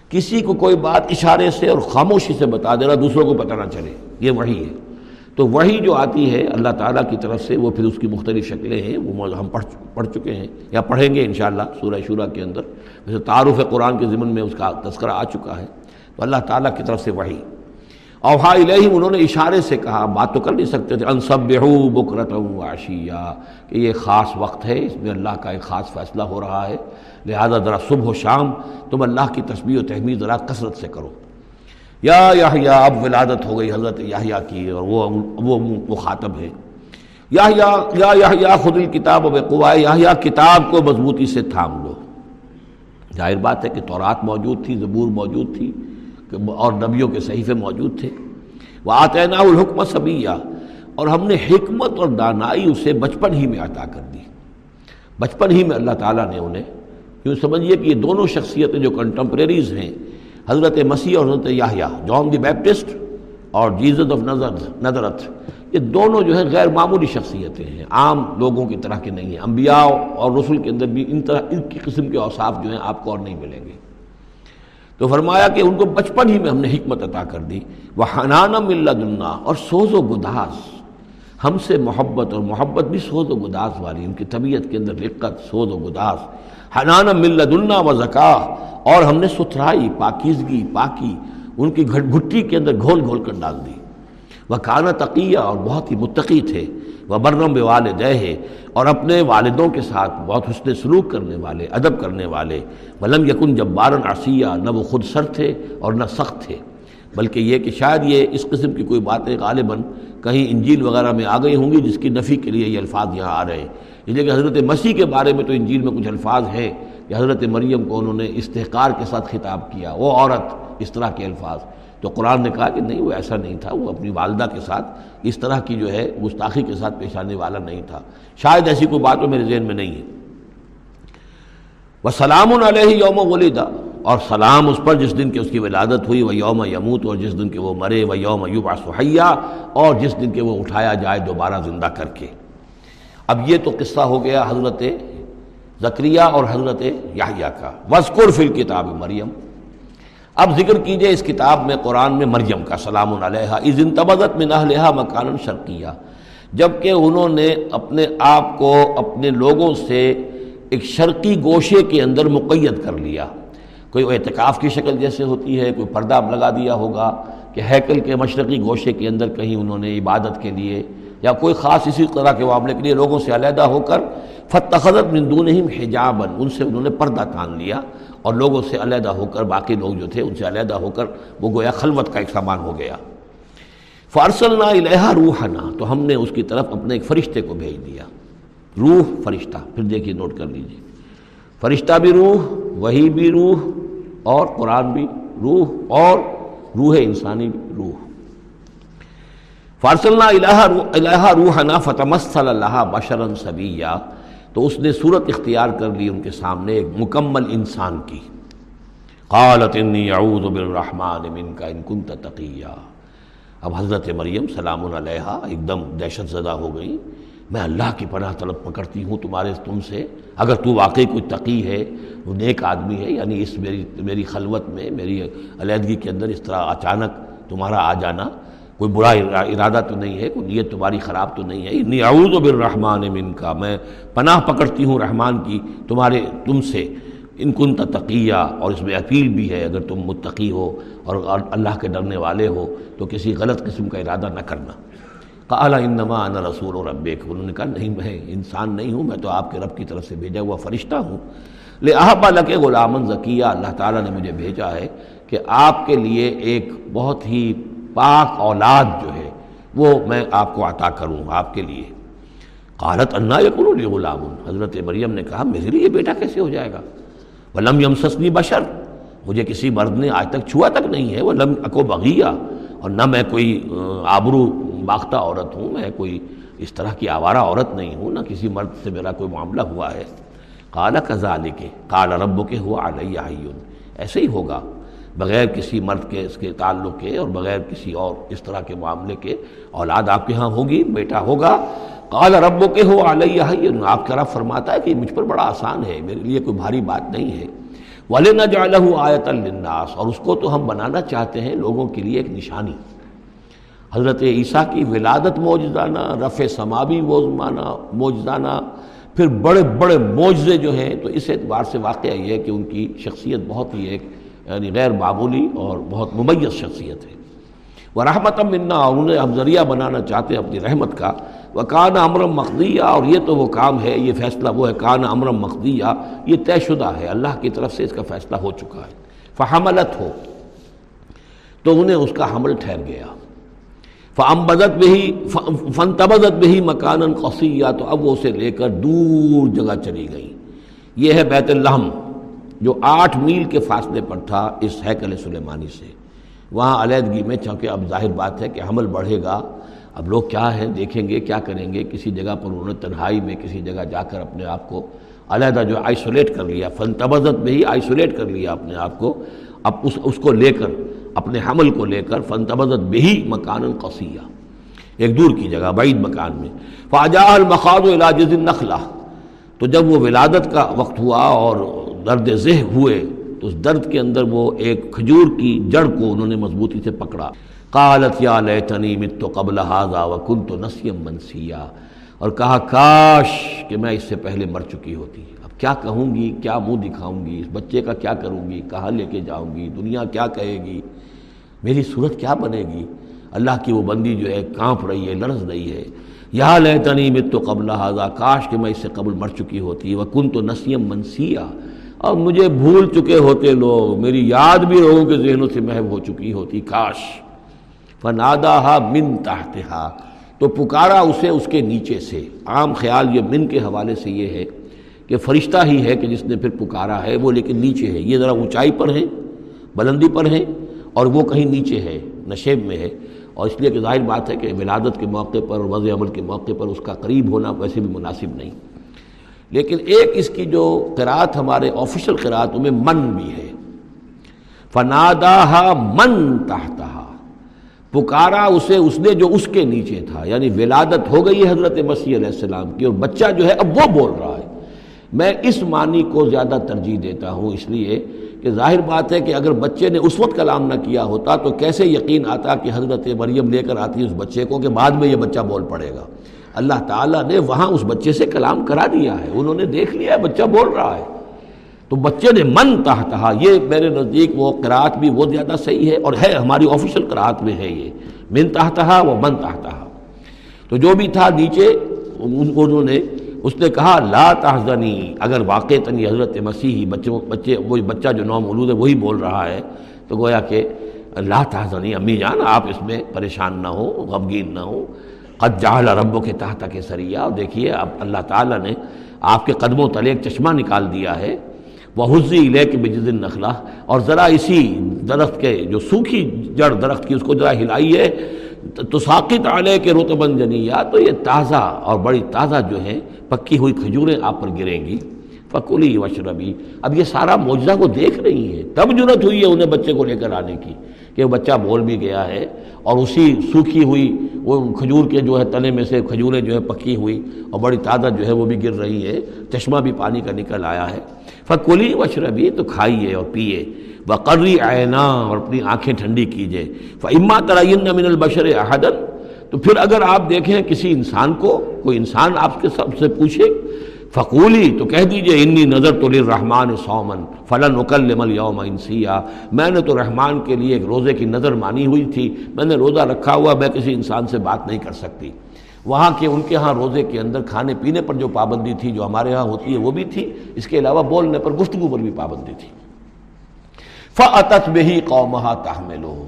کسی کو کوئی بات اشارے سے اور خاموشی سے بتا دینا، دوسروں کو پتہ نہ چلے، یہ وہی ہے۔ تو وہی جو آتی ہے اللہ تعالیٰ کی طرف سے، وہ پھر اس کی مختلف شکلیں ہیں، وہ ہم پڑھ پڑھ چکے ہیں یا پڑھیں گے انشاءاللہ سورہ شورہ کے اندر۔ ویسے تعارف قرآن کے ضمن میں اس کا تذکرہ آ چکا ہے۔ تو اللہ تعالیٰ کی طرف سے وہی اوہا الہی انہوں نے اشارے سے کہا، بات تو کر نہیں سکتے تھے انصب بکرت عشیہ، کہ یہ خاص وقت ہے، اس میں اللہ کا ایک خاص فیصلہ ہو رہا ہے۔ لہذا ذرا صبح و شام تم اللہ کی تسبیح و تحمید، ذرا کثرت سے کرو۔ یا یا اب ولادت ہو گئی حضرت یاہیا کی اور وہ وہ مخاطب ہے یا یا خود الکتاب قوا یا کتاب کو مضبوطی سے تھام لو۔ ظاہر بات ہے کہ تورات موجود تھی، زبور موجود تھی اور نبیوں کے صحیفے موجود تھے۔ وہ آتینہ الحکم سبیہ اور ہم نے حکمت اور دانائی اسے بچپن ہی میں عطا کر دی۔ بچپن ہی میں اللہ تعالیٰ نے انہیں کیوں سمجھیے کہ یہ دونوں شخصیتیں جو کنٹمپریریز ہیں حضرت مسیح اور حضرت یاہیا جان دی بیپٹسٹ اور جیزد آف نظر، نظرت، یہ دونوں جو ہیں غیر معمولی شخصیتیں ہیں، عام لوگوں کی طرح کے نہیں ہیں، انبیاء اور رسول کے اندر بھی ان طرح، ان کی قسم کے اوصاف جو ہیں آپ کو اور نہیں ملیں گے۔ تو فرمایا کہ ان کو بچپن ہی میں ہم نے حکمت عطا کر دی وہ حنانم اللہ اور سوز و گداس ہم سے محبت اور محبت بھی سوز و گداس والی، ان کی طبیعت کے اندر رقت، سوز و گداس حنان ملت اللہ و زکا، اور ہم نے ستھرائی، پاکیزگی، پاکی، ان کی گھٹ گھٹی کے اندر گھول گھول کر ڈال دی۔ وہ کانا تقیہ، اور بہت ہی متقی تھے۔ وہ برنم والد ہے اور اپنے والدوں کے ساتھ بہت حسن سلوک کرنے والے، ادب کرنے والے۔ ولم یکن جب بارن عصیہ، نہ وہ خود سر تھے اور نہ سخت تھے۔ بلکہ یہ کہ شاید یہ اس قسم کی کوئی باتیں غالباً کہیں انجیل وغیرہ میں آ گئی ہوں گی، جس کی نفی کے لیے یہ الفاظ یہاں آ رہے ہیں۔ اس لیے کہ حضرت مسیح کے بارے میں تو انجیل میں کچھ الفاظ ہیں کہ حضرت مریم کو انہوں نے استحکار کے ساتھ خطاب کیا، وہ عورت، اس طرح کے الفاظ۔ تو قرآن نے کہا کہ نہیں، وہ ایسا نہیں تھا، وہ اپنی والدہ کے ساتھ اس طرح کی جو ہے گستاخی کے ساتھ پیش آنے والا نہیں تھا۔ شاید ایسی کوئی بات میرے ذہن میں نہیں ہے۔ وہ سلام علیہ یوم ولیدہ اور سلام اس پر جس دن کہ اس کی ولادت ہوئی وہ یوم یموت اور جس دن کہ وہ مرے وہ یوم یوبا سہیا اور جس دن کہ وہ اٹھایا جائے دوبارہ زندہ کر کے۔ اب یہ تو قصہ ہو گیا حضرت ذکریہ اور حضرت یاہیا کا۔ وزقر فل کتاب مریم۔ اب ذکر کیجیے اس کتاب میں، قرآن میں مریم کا، سلام علیہ از انتبت میں نہ مکان شرقیہ۔ جبکہ انہوں نے اپنے آپ کو اپنے لوگوں سے ایک شرقی گوشے کے اندر مقید کر لیا۔ کوئی اعتکاف کی شکل جیسے ہوتی ہے، کوئی پردہ لگا دیا ہوگا کہ ہیکل کے مشرقی گوشے کے اندر کہیں انہوں نے عبادت کے لیے یا کوئی خاص اسی طرح کے معاملے کے لیے لوگوں سے علیحدہ ہو کر فتخت مندون حجابن ان سے انہوں نے پردہ تان لیا اور لوگوں سے علیحدہ ہو کر باقی لوگ جو تھے ان سے علیحدہ ہو کر وہ گویا خلوت کا ایک سامان ہو گیا۔ فارسل الحا روحنا، تو ہم نے اس کی طرف اپنے ایک فرشتے کو بھیج دیا۔ روح فرشتہ، پھر دیکھیے نوٹ کر لیجیے فرشتہ بھی روح، وہی بھی روح اور قرآن بھی روح اور روح انسانی بھی روح۔ فارسل الہ روحنا فتمثل اللہ بشرن سبیہ تو اس نے صورت اختیار کر لی ان کے سامنے ایک مکمل انسان کی۔ قالت انی اعوذ بالرحمن من کا ان کنت تقیہ اب حضرت مریم سلام علیہ ایک دم دہشت زدہ ہو گئی۔ میں اللہ کی پناہ طلب پکڑتی ہوں تمہارے تم سے۔ اگر تو واقعی کوئی تقی ہے، وہ نیک آدمی ہے یعنی اس میری میری خلوت میں، میری علیحدگی کے اندر اس طرح اچانک تمہارا آ جانا کوئی برا ارادہ تو نہیں ہے، کوئی نیت تمہاری خراب تو نہیں ہے۔ انی اعوذ بالرحمن من کا میں پناہ پکڑتی ہوں رحمان کی تمہارے، تم سے۔ ان کن تقیہ، اور اس میں اپیل بھی ہے، اگر تم متقی ہو اور اللہ کے ڈرنے والے ہو، تو کسی غلط قسم کا ارادہ نہ کرنا۔ قال انما انا رسول و رب انہوں نے کہا نہیں، میں انسان نہیں ہوں، میں تو آپ کے رب کی طرف سے بھیجا ہوا فرشتہ ہوں۔ لے احبا لک غلام ذکیہ اللہ تعالیٰ نے مجھے بھیجا ہے کہ آپ کے لیے ایک بہت ہی پاک اولاد جو ہے، وہ میں آپ کو عطا کروں آپ کے لیے۔ قالت، انا یقول لی غلام۔ حضرت مریم نے کہا، میرے لیے بیٹا کیسے ہو جائے گا؟ وہ یمسسنی بشر۔ مجھے کسی مرد نے آج تک چھوا تک نہیں ہے وہ لم اکو بغیہ۔ اور نہ میں کوئی آبرو باختہ عورت ہوں، میں کوئی اس طرح کی آوارہ عورت نہیں ہوں، نہ کسی مرد سے میرا کوئی معاملہ ہوا ہے۔ کالا کزا کے کالا رب کے ہوا علیہ ایسے ہی ہوگا۔ بغیر کسی مرد کے اس کے تعلق کے اور بغیر کسی اور اس طرح کے معاملے کے اولاد آپ کے ہاں ہوگی، بیٹا ہوگا۔ قال رب کے ہو علیہ آپ کا رب فرماتا ہے کہ مجھ پر بڑا آسان ہے، میرے لیے کوئی بھاری بات نہیں ہے۔ والے نہ آیت الناس اور اس کو تو ہم بنانا چاہتے ہیں لوگوں کے لیے ایک نشانی۔ حضرت عیسیٰ کی ولادت موجزانہ رفع سمابی موزمانہ موجزانہ پھر بڑے بڑے معجزے جو ہیں، تو اس اعتبار سے واقعہ یہ ہے کہ ان کی شخصیت بہت ہی ایک یعنی غیر معمولی اور بہت ممیز شخصیت ہے۔ وہ رحمت منا اور انہیں ہم ذریعہ بنانا چاہتے ہیں اپنی رحمت کا۔ وہ کان امرم مخدیہ اور یہ تو وہ کام ہے، یہ فیصلہ وہ ہے۔ کان امرم مخدیہ یہ طے شدہ ہے۔ اللہ کی طرف سے اس کا فیصلہ ہو چکا ہے۔ فحملت ہو، تو انہیں اس کا حمل ٹھہر گیا۔ فمبدت میں ہی فن تبدت میں ہی مکان قصیہ تو اب وہ اسے لے کر دور جگہ چلی گئی۔ یہ ہے بیت الحم جو آٹھ میل کے فاصلے پر تھا اس ہیکل سلیمانی سے۔ وہاں علیحدگی میں چونکہ اب ظاہر بات ہے کہ حمل بڑھے گا، اب لوگ کیا ہیں، دیکھیں گے، کیا کریں گے؟ کسی جگہ پر انہوں نے تنہائی میں کسی جگہ جا کر اپنے آپ کو علیحدہ جو آئسولیٹ کر لیا فن تبزت میں ہی آئسولیٹ کر لیا اپنے آپ کو۔ اب اس اس کو لے کر، اپنے حمل کو لے کر فن تبزت میں ہی مکان قصیہ۔ ایک دور کی جگہ، بعید مکان میں۔ فاجا المخاد و علاج نخلا تو جب وہ ولادت کا وقت ہوا اور درد ذہ ہوئے تو اس درد کے اندر وہ ایک کھجور کی جڑ کو انہوں نے مضبوطی سے پکڑا۔ قالت، یا لیتنی مت تو قبل حاضہ و کن تو نسیم منسیہ اور کہا، کاش کہ میں اس سے پہلے مر چکی ہوتی۔ اب کیا کہوں گی؟ کیا منہ دکھاؤں گی؟ اس بچے کا کیا کروں گی؟ کہاں لے کے جاؤں گی؟ دنیا کیا کہے گی؟ میری صورت کیا بنے گی؟ اللہ کی وہ بندی جو ہے کانپ رہی ہے، لرز رہی ہے۔ یا لیتنی مت تو قبل حاضہ کاش کہ میں اس سے قبل مر چکی ہوتی۔ وہ کن تو نسیم منسیہ اب مجھے بھول چکے ہوتے لوگ، میری یاد بھی لوگوں کے ذہنوں سے محب ہو چکی ہوتی، کاش۔ فنادا ہا من تحتہا تو پکارا اسے اس کے نیچے سے۔ عام خیال یہ من کے حوالے سے یہ ہے کہ فرشتہ ہی ہے کہ جس نے پھر پکارا ہے، وہ لیکن نیچے ہے۔ یہ ذرا اونچائی پر ہے، بلندی پر ہے اور وہ کہیں نیچے ہے، نشیب میں ہے۔ اور اس لیے کہ ظاہر بات ہے کہ ولادت کے موقع پر وضع عمل کے موقع پر اس کا قریب ہونا ویسے بھی مناسب نہیں۔ لیکن ایک اس کی جو قرآت ہمارے آفیشل قرآت میں من بھی ہے۔ فنادا من تحتا پکارا اسے، اس نے جو اس کے نیچے تھا یعنی ولادت ہو گئی ہے حضرت مسیح علیہ السلام کی، اور بچہ جو ہے اب وہ بول رہا ہے۔ میں اس معنی کو زیادہ ترجیح دیتا ہوں، اس لیے کہ ظاہر بات ہے کہ اگر بچے نے اس وقت کلام نہ کیا ہوتا تو کیسے یقین آتا کہ حضرت مریم لے کر آتی اس بچے کو کہ بعد میں یہ بچہ بول پڑے گا۔ اللہ تعالیٰ نے وہاں اس بچے سے کلام کرا دیا ہے۔ انہوں نے دیکھ لیا ہے، بچہ بول رہا ہے۔ تو بچے نے من تحتہا یہ میرے نزدیک وہ قرآت بھی وہ زیادہ صحیح ہے اور ہے، ہماری آفیشل قرآت میں ہے یہ۔ من تحتہا وہ من تحتہا تو جو بھی تھا نیچے انہوں نے، اس نے کہا، لا تحزنی۔ اگر واقع تنی حضرت مسیحی بچوں، بچے، وہی بچہ جو نو مولود ہے، وہی بول رہا ہے۔ تو گویا کہ لا تحزنی، امی جان، آپ اس میں پریشان نہ ہو غمگین نہ ہو قد جعل ربوں کے تحت کے سریا اور دیکھیے، اب اللہ تعالیٰ نے آپ کے قدموں تلے ایک چشمہ نکال دیا ہے۔ وہ حضی لے کے بجز نخلا اور ذرا اسی درخت کے جو سوکھی جڑ درخت کی، اس کو ذرا ہلائی ہے۔ تو ساقت علیہ کے رتبن جنیا تو یہ تازہ اور بڑی تازہ جو ہے پکی ہوئی کھجوریں آپ پر گریں گی۔ فکولی وشربی اب یہ سارا معجزہ کو دیکھ رہی ہے تب ضرورت ہوئی ہے انہیں بچے کو لے کر آنے کی۔ کہ وہ بچہ بول بھی گیا ہے اور اسی سوکھی ہوئی وہ کھجور کے جو ہے تنے میں سے کھجوریں جو ہے پکی ہوئی اور بڑی تعداد جو ہے وہ بھی گر رہی ہے، چشمہ بھی پانی کا نکل آیا ہے۔ فکولی وشربی تو کھائیے اور پیئے۔ بقرری آئینہ اور اپنی آنکھیں ٹھنڈی کیجیے فعما ترین من البشر احدن تو پھر اگر آپ دیکھیں کسی انسان کو، کوئی انسان آپ کے سب سے پوچھے فقولی، تو کہہ دیجیے، انی نظر تو رحمان سومن فلاں مل یوم انسیا میں نے تو رحمان کے لیے ایک روزے کی نظر مانی ہوئی تھی، میں نے روزہ رکھا ہوا، میں کسی انسان سے بات نہیں کر سکتی۔ وہاں کے، ان کے ہاں روزے کے اندر کھانے پینے پر جو پابندی تھی، جو ہمارے ہاں ہوتی ہے، وہ بھی تھی۔ اس کے علاوہ بولنے پر گفتگو پر بھی پابندی تھی۔ فعت بہی قومہ تحملو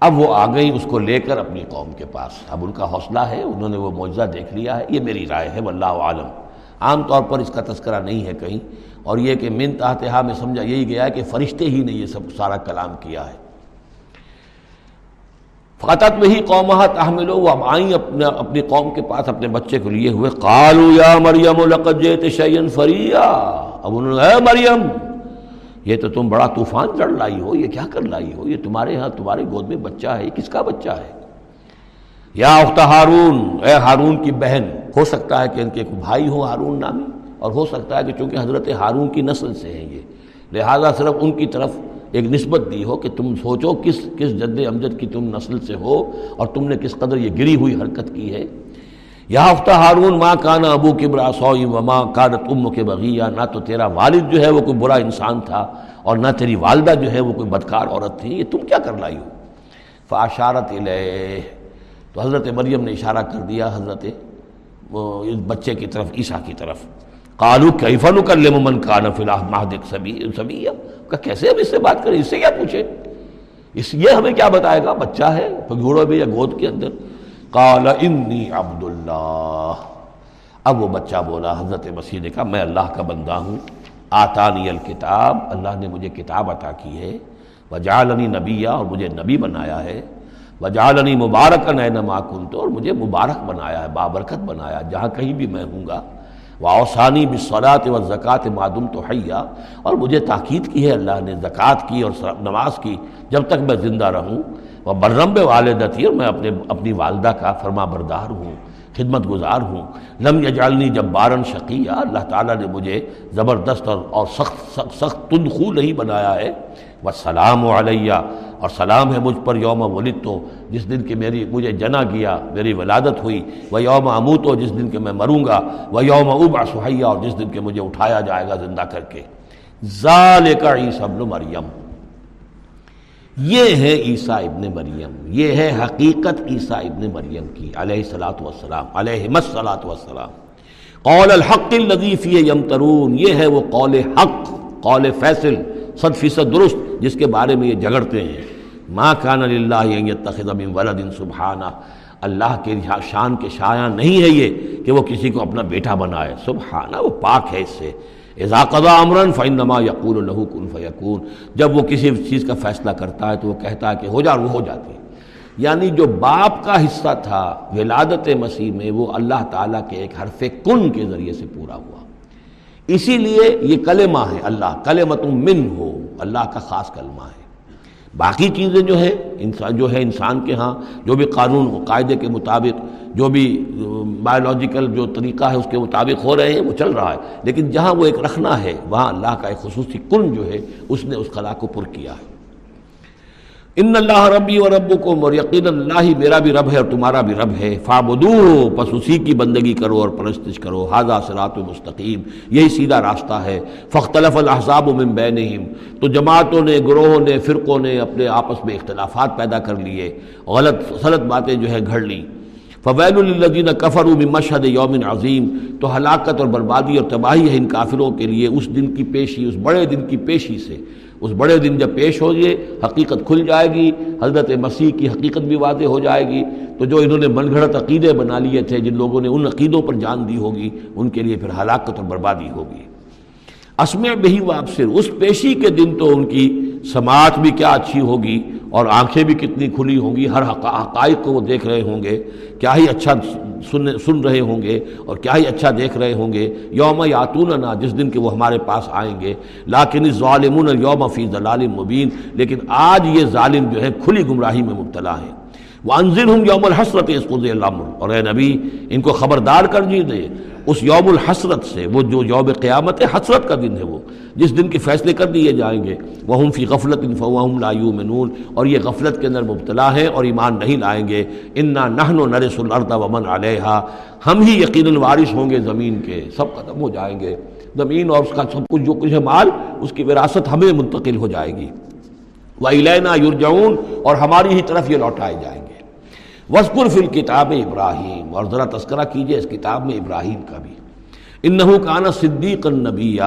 اب وہ آ گئی اس کو لے کر اپنی قوم کے پاس۔ اب ان کا حوصلہ ہے، انہوں نے وہ معجزہ دیکھ لیا ہے، یہ میری رائے ہے، واللہ عالم عام طور پر اس کا تذکرہ نہیں ہے کہیں، اور یہ کہ من تحتہا میں سمجھا یہی گیا ہے کہ فرشتے ہی نے یہ سب سارا کلام کیا ہے۔ فاتت میں ہی قومہ تحمل وہ اب آئیں اپنے اپنی قوم کے پاس، اپنے بچے کو لیے ہوئے۔ قالو یا مریم، لقد جیت شیئن فریا اب انہوں نے اے مریم، یہ تو تم بڑا طوفان چڑھ لائی ہو، یہ کیا کر لائی ہو؟ یہ تمہارے ہاں تمہارے گود میں بچہ ہے، یہ کس کا بچہ ہے؟ یا اخت ہارون، اے ہارون کی بہن، ہو سکتا ہے کہ ان کے ایک بھائی ہو ہارون نامی، اور ہو سکتا ہے کہ چونکہ حضرت ہارون کی نسل سے ہیں یہ، لہٰذا صرف ان کی طرف ایک نسبت دی ہو کہ تم سوچو کس کس جد امجد کی تم نسل سے ہو، اور تم نے کس قدر یہ گری ہوئی حرکت کی ہے۔ یا ہفتہ ہارون ماں کانا ابو کے برا سوئی و ماں کانت ام کے بغیہ، نہ تو تیرا والد جو ہے وہ کوئی برا انسان تھا، اور نہ تیری والدہ جو ہے وہ کوئی بدکار عورت تھی، یہ تم کیا کر لائی ہو؟ فاشارت علیہ تو حضرت مریم نے اشارہ کر دیا حضرت، وہ اس بچے کی طرف، عیسیٰ کی طرف۔ کالو کیفن کر لے ممن کان فی الحال سبھی سبھی کہ کیسے ہم اس سے بات کریں؟ اس سے کیا پوچھیں؟ اس یہ ہمیں کیا بتائے گا؟ بچہ ہے پگھوڑوں میں یا گود کے اندر؟ کالا انی عبداللہ۔ اب وہ بچہ بولا، حضرت مسیح نے کہا، میں اللہ کا بندہ ہوں، آتانی الکتاب، اللہ نے مجھے کتاب عطا کی ہے وجالنی نبیہ اور مجھے نبی بنایا ہے۔ وجالنی مبارک نین کن تو اور مجھے مبارک بنایا ہے، بابرکت بنایا جہاں کہیں بھی میں ہوں گا۔ وہ اوسانی بصلاط و زکوٰۃ معدم تو حیا، اور مجھے تاکید کی ہے، اللہ نے زکوٰۃ کی اور نماز کی جب تک میں زندہ رہوں۔ وہ بررمب والدہ تھی اور میں اپنے، اپنی والدہ کا فرما بردار ہوں، خدمت گزار ہوں۔ لم یجعلنی جب بارن شقیہ اللہ تعالیٰ نے مجھے زبردست اور اور سخت سخت تندخو نہیں بنایا ہے۔ وہ سلام علیہ اور سلام ہے مجھ پر یوم ولد تو، جس دن کہ میری، مجھے جنا کیا، میری ولادت ہوئی، وہ یوم اموت ہو جس دن کہ میں مروں گا، وہ یوم ابا سہیا اور جس دن کہ مجھے اٹھایا جائے گا زندہ کر کے۔ ظال کا عیسب مریم۔ یہ ہے عیسیٰ ابن مریم۔ یہ ہے حقیقت عیسیٰ ابن مریم کی، علیہ السلاۃ والسلام، علیہ مسلاۃ والسلام۔ قول الحق الدیفی یمترون، یہ ہے وہ قول حق، قول فیصل۔ صد فیصد درست جس کے بارے میں یہ جگڑتے ہیں۔ ماں کان اللہ تخذ من ولد سبحانہ اللہ کے شان کے شایاں نہیں ہے یہ کہ وہ کسی کو اپنا بیٹا بنائے۔ سبحانہ، وہ پاک ہے اس سے۔ اذاقہ امراً فنما یقول الہو کن فیقون جب وہ کسی چیز کا فیصلہ کرتا ہے تو وہ کہتا ہے کہ ہو جا وہ ہو جاتی ہے۔ یعنی جو باپ کا حصہ تھا ولادت مسیح میں وہ اللہ تعالیٰ کے ایک حرف کن کے ذریعے سے پورا ہوا۔ اسی لیے یہ کلمہ ہے اللہ کلمت من ہو اللہ کا خاص کلمہ ہے۔ باقی چیزیں جو ہے انسان جو ہے انسان کے ہاں جو بھی قانون و قاعدے کے مطابق، جو بھی بایولوجیکل جو طریقہ ہے، اس کے مطابق ہو رہے ہیں، وہ چل رہا ہے۔ لیکن جہاں وہ ایک رکھنا ہے، وہاں اللہ کا ایک خصوصی کن جو ہے، اس نے اس خلا کو پر کیا ہے۔ ان اللہ ربی و رب کو اور یقین اللہ ہی میرا بھی رب ہے اور تمہارا بھی رب ہے۔ فابدو پس اسی کی بندگی کرو اور پرستش کرو۔ حاضہ سرات و مستقیم، یہی سیدھا راستہ ہے۔ فختلف الحضاب من بینہم، تو جماعتوں نے، گروہوں نے، فرقوں نے اپنے آپس میں اختلافات پیدا کر لیے۔ غلط غلط باتیں جو ہے گھڑ لیں۔ فویل الدین کفر من مشہد یوم عظیم، تو ہلاکت اور بربادی اور تباہی ہے ان کافروں کے لیے، اس دن کی پیشی، اس بڑے دن کی پیشی سے۔ اس بڑے دن جب پیش ہو یہ حقیقت کھل جائے گی، حضرت مسیح کی حقیقت بھی واضح ہو جائے گی۔ تو جو انہوں نے من گھڑت عقیدے بنا لیے تھے، جن لوگوں نے ان عقیدوں پر جان دی ہوگی، ان کے لیے پھر ہلاکت اور بربادی ہوگی۔ اسمع بہی وابصر اس پیشی کے دن تو ان کی سماعت بھی کیا اچھی ہوگی اور آنکھیں بھی کتنی کھلی ہوں گی، ہر حقائق کو وہ دیکھ رہے ہوں گے، کیا ہی اچھا سن سن رہے ہوں گے اور کیا ہی اچھا دیکھ رہے ہوں گے۔ یوم یاتون جس دن کہ وہ ہمارے پاس آئیں گے۔ لاکن ظالمون یوم فی ضلال مبین۔ لیکن آج یہ ظالم جو ہے کھلی گمراہی میں مبتلا ہے۔ وہ انضر ہوں یوم الحسرت اللہ اور اے نبی، ان کو خبردار کر دیجیے اس یوم الحسرت سے، وہ جو یوم قیامت حسرت کا دن ہے وہ، جس دن کے فیصلے کر دیے جائیں گے۔ وہ فی غفلت فوہم لا یومنون اور یہ غفلت کے اندر مبتلا ہے اور ایمان نہیں لائیں گے۔ انا نہن و نرس الارض ومن علیہا ہم ہی یقین الوارث ہوں گے، زمین کے سب ختم ہو جائیں گے۔ زمین اور اس کا سب کچھ جو کچھ ہے مال، اس کی وراثت ہمیں منتقل ہو جائے گی۔ وَإِلَيْنَا يُرْجَعُونَ۔ اور ہماری ہی طرف یہ لوٹائے جائیں گے۔ وسکر فل کتاب ابراہیم اور ذرا تذکرہ کیجیے اس کتاب میں ابراہیم کا بھی۔ انہوں کانا صدیق النبی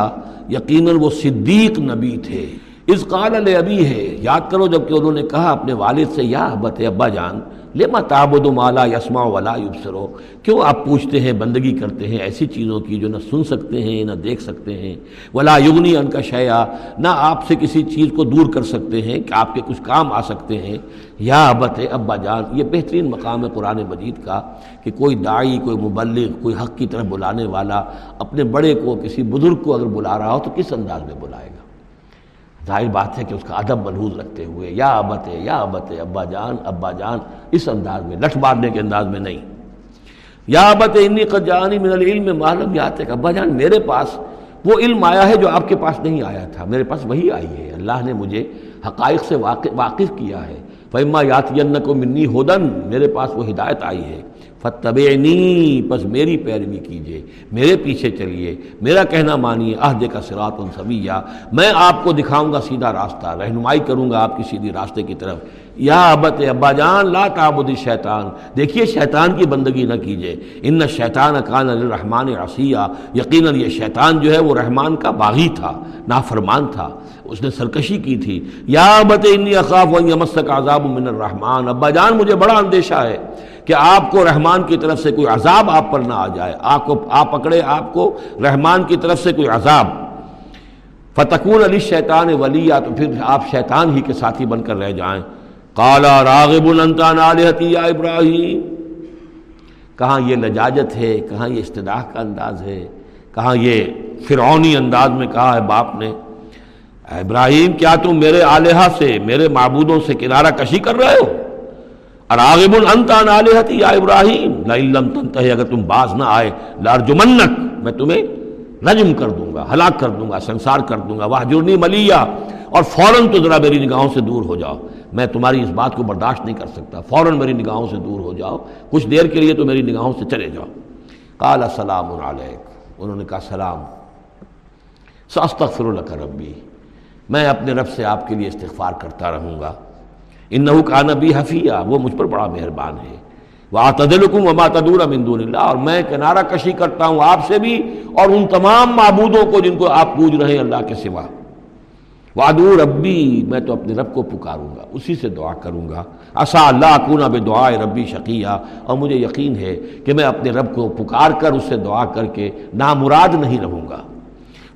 یقیناً وہ صدیق نبی تھے۔ اس قال ابھی ہے، یاد کرو جبکہ انہوں نے کہا اپنے والد سے، یا ابت ابا جان لما تابد مالا یسما ولا یبصرو کیوں آپ پوچھتے ہیں، بندگی کرتے ہیں ایسی چیزوں کی جو نہ سن سکتے ہیں، نہ دیکھ سکتے ہیں؟ ولا یغنی ان کا شیا نہ آپ سے کسی چیز کو دور کر سکتے ہیں کہ آپ کے کچھ کام آ سکتے ہیں؟ یا ابت ابا جان، یہ بہترین مقام ہے قرآن مجید کا کہ کوئی داعی، کوئی مبلغ، کوئی حق کی طرف بلانے والا اپنے بڑے کو، کسی بزرگ کو اگر بلا رہا ہو تو کس انداز میں بلائے گا؟ ظاہر بات ہے کہ اس کا ادب ملحوظ رکھتے ہوئے، یا ابت یا ابت ابا جان ابا جان، اس انداز میں لٹ مارنے کے انداز میں نہیں۔ یا ابت انی قجانی من العلم معلوم یاد ہے کہ ابا جان، میرے پاس وہ علم آیا ہے جو آپ کے پاس نہیں آیا تھا۔ میرے پاس وہی آئی ہے۔ اللہ نے مجھے حقائق سے واقف کیا ہے۔ فیما یات کو منی ہودن میرے پاس وہ ہدایت آئی ہے۔ فتبعنی پس میری پیروی کیجیے میرے پیچھے چلیے میرا کہنا مانیے عہد کا سرات الصویہ میں آپ کو دکھاؤں گا سیدھا راستہ، رہنمائی کروں گا آپ کی سیدھی راستے کی طرف۔ یا ابت ابا جان، لا تعبد شیطان دیکھیے، شیطان کی بندگی نہ کیجیے ان شیطان کان الرحمن عصیہ۔ یقیناً یہ شیطان جو ہے، وہ رحمان کا باغی تھا، نافرمان تھا۔ اس نے سرکشی کی تھی۔ یا ابت انی اخاف و یمسک عذاب من الرحمان ابا جان، مجھے بڑا اندیشہ ہے۔ کہ آپ کو رحمان کی طرف سے کوئی عذاب آپ پر نہ آ جائے۔ آپ کو آپ پکڑے آپ کو رحمان کی طرف سے کوئی عذاب۔ فتقون علی شیطان ولی یا تو پھر آپ شیطان ہی کے ساتھی بن کر رہ جائیں۔ کالا راغب النطان یا ابراہیم کہاں یہ لجاجت ہے؟ کہاں یہ استداح کا انداز ہے؟ کہاں یہ فرعونی انداز میں کہا ہے باپ نے؟ ابراہیم، کیا تم میرے آلیہ سے، میرے معبودوں سے کنارہ کشی کر رہے ہو؟ اراغب النتا نالحتی یا ابراہیم لم تنتہی، اگر تم باز نہ آئے، لارجمنک، میں تمہیں رجم کر دوں گا، ہلاک کر دوں گا، سنسار کر دوں گا وہ جرنی ملیا اور فوراً تو ذرا میری نگاہوں سے دور ہو جاؤ۔ میں تمہاری اس بات کو برداشت نہیں کر سکتا، فوراً میری نگاہوں سے دور ہو جاؤ۔ کچھ دیر کے لیے تو میری نگاہوں سے چلے جاؤ۔ قال السلام علیک، انہوں نے کہا سلام۔ ساستغفر لک ربی، میں اپنے رب سے آپ کے لیے استغفار کرتا رہوں گا۔ ان کا نبی حفیہ، وہ مجھ پر بڑا مہربان ہے۔ وہ آتدلکم وما تدور دون اللہ اور میں کنارہ کشی کرتا ہوں آپ سے بھی اور ان تمام معبودوں کو جن کو آپ پوج رہے ہیں اللہ کے سوا۔ وادو ربی میں تو اپنے رب کو پکاروں گا، اسی سے دعا کروں گا۔ اصا اللہ کونہ بے دعائے ربی شقیہ، اور مجھے یقین ہے کہ میں اپنے رب کو پکار کر اس سے دعا کر کے نامراد نہیں رہوں گا۔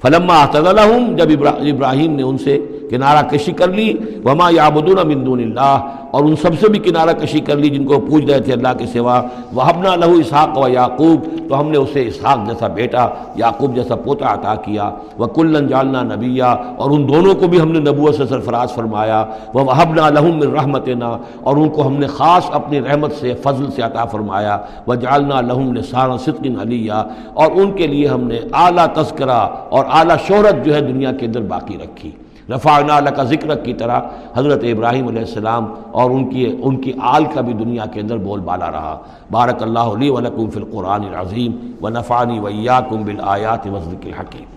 فلما اعتدلہم جب ابراہیم نے ان سے کنارہ کشی کر لی، وما یابدون من دون اللہ۔ اور ان سب سے بھی کنارہ کشی کر لی جن کو پوچھ رہے تھے اللہ کے سوا۔ وہبنا لہو اسحاق و یعقوب۔ تو ہم نے اسے اسحاق جیسا بیٹا، یعقوب جیسا پوتا عطا کیا۔ وہ کلن جالنا نبیہ اور ان دونوں کو بھی ہم نے نبوت سے سرفراز فرمایا۔ وہ وہبنا لہم من رحمتنا۔ اور ان کو ہم نے خاص اپنی رحمت سے، فضل سے عطا فرمایا۔ وہ جالنا لہم لسان صدق علیہ اور ان کے لیے ہم نے اعلیٰ تذکرہ اور اعلیٰ شہرت جو ہے دنیا کے اندر باقی رکھی۔ رفعنا کا ذکر کی طرح حضرت ابراہیم علیہ السلام اور ان کی ان کی آل کا بھی دنیا کے اندر بول بالا رہا۔ بارک اللہ علی ولکم فی القرآن العظیم و نفانی ویاکم بالآیات وزرک الحکیم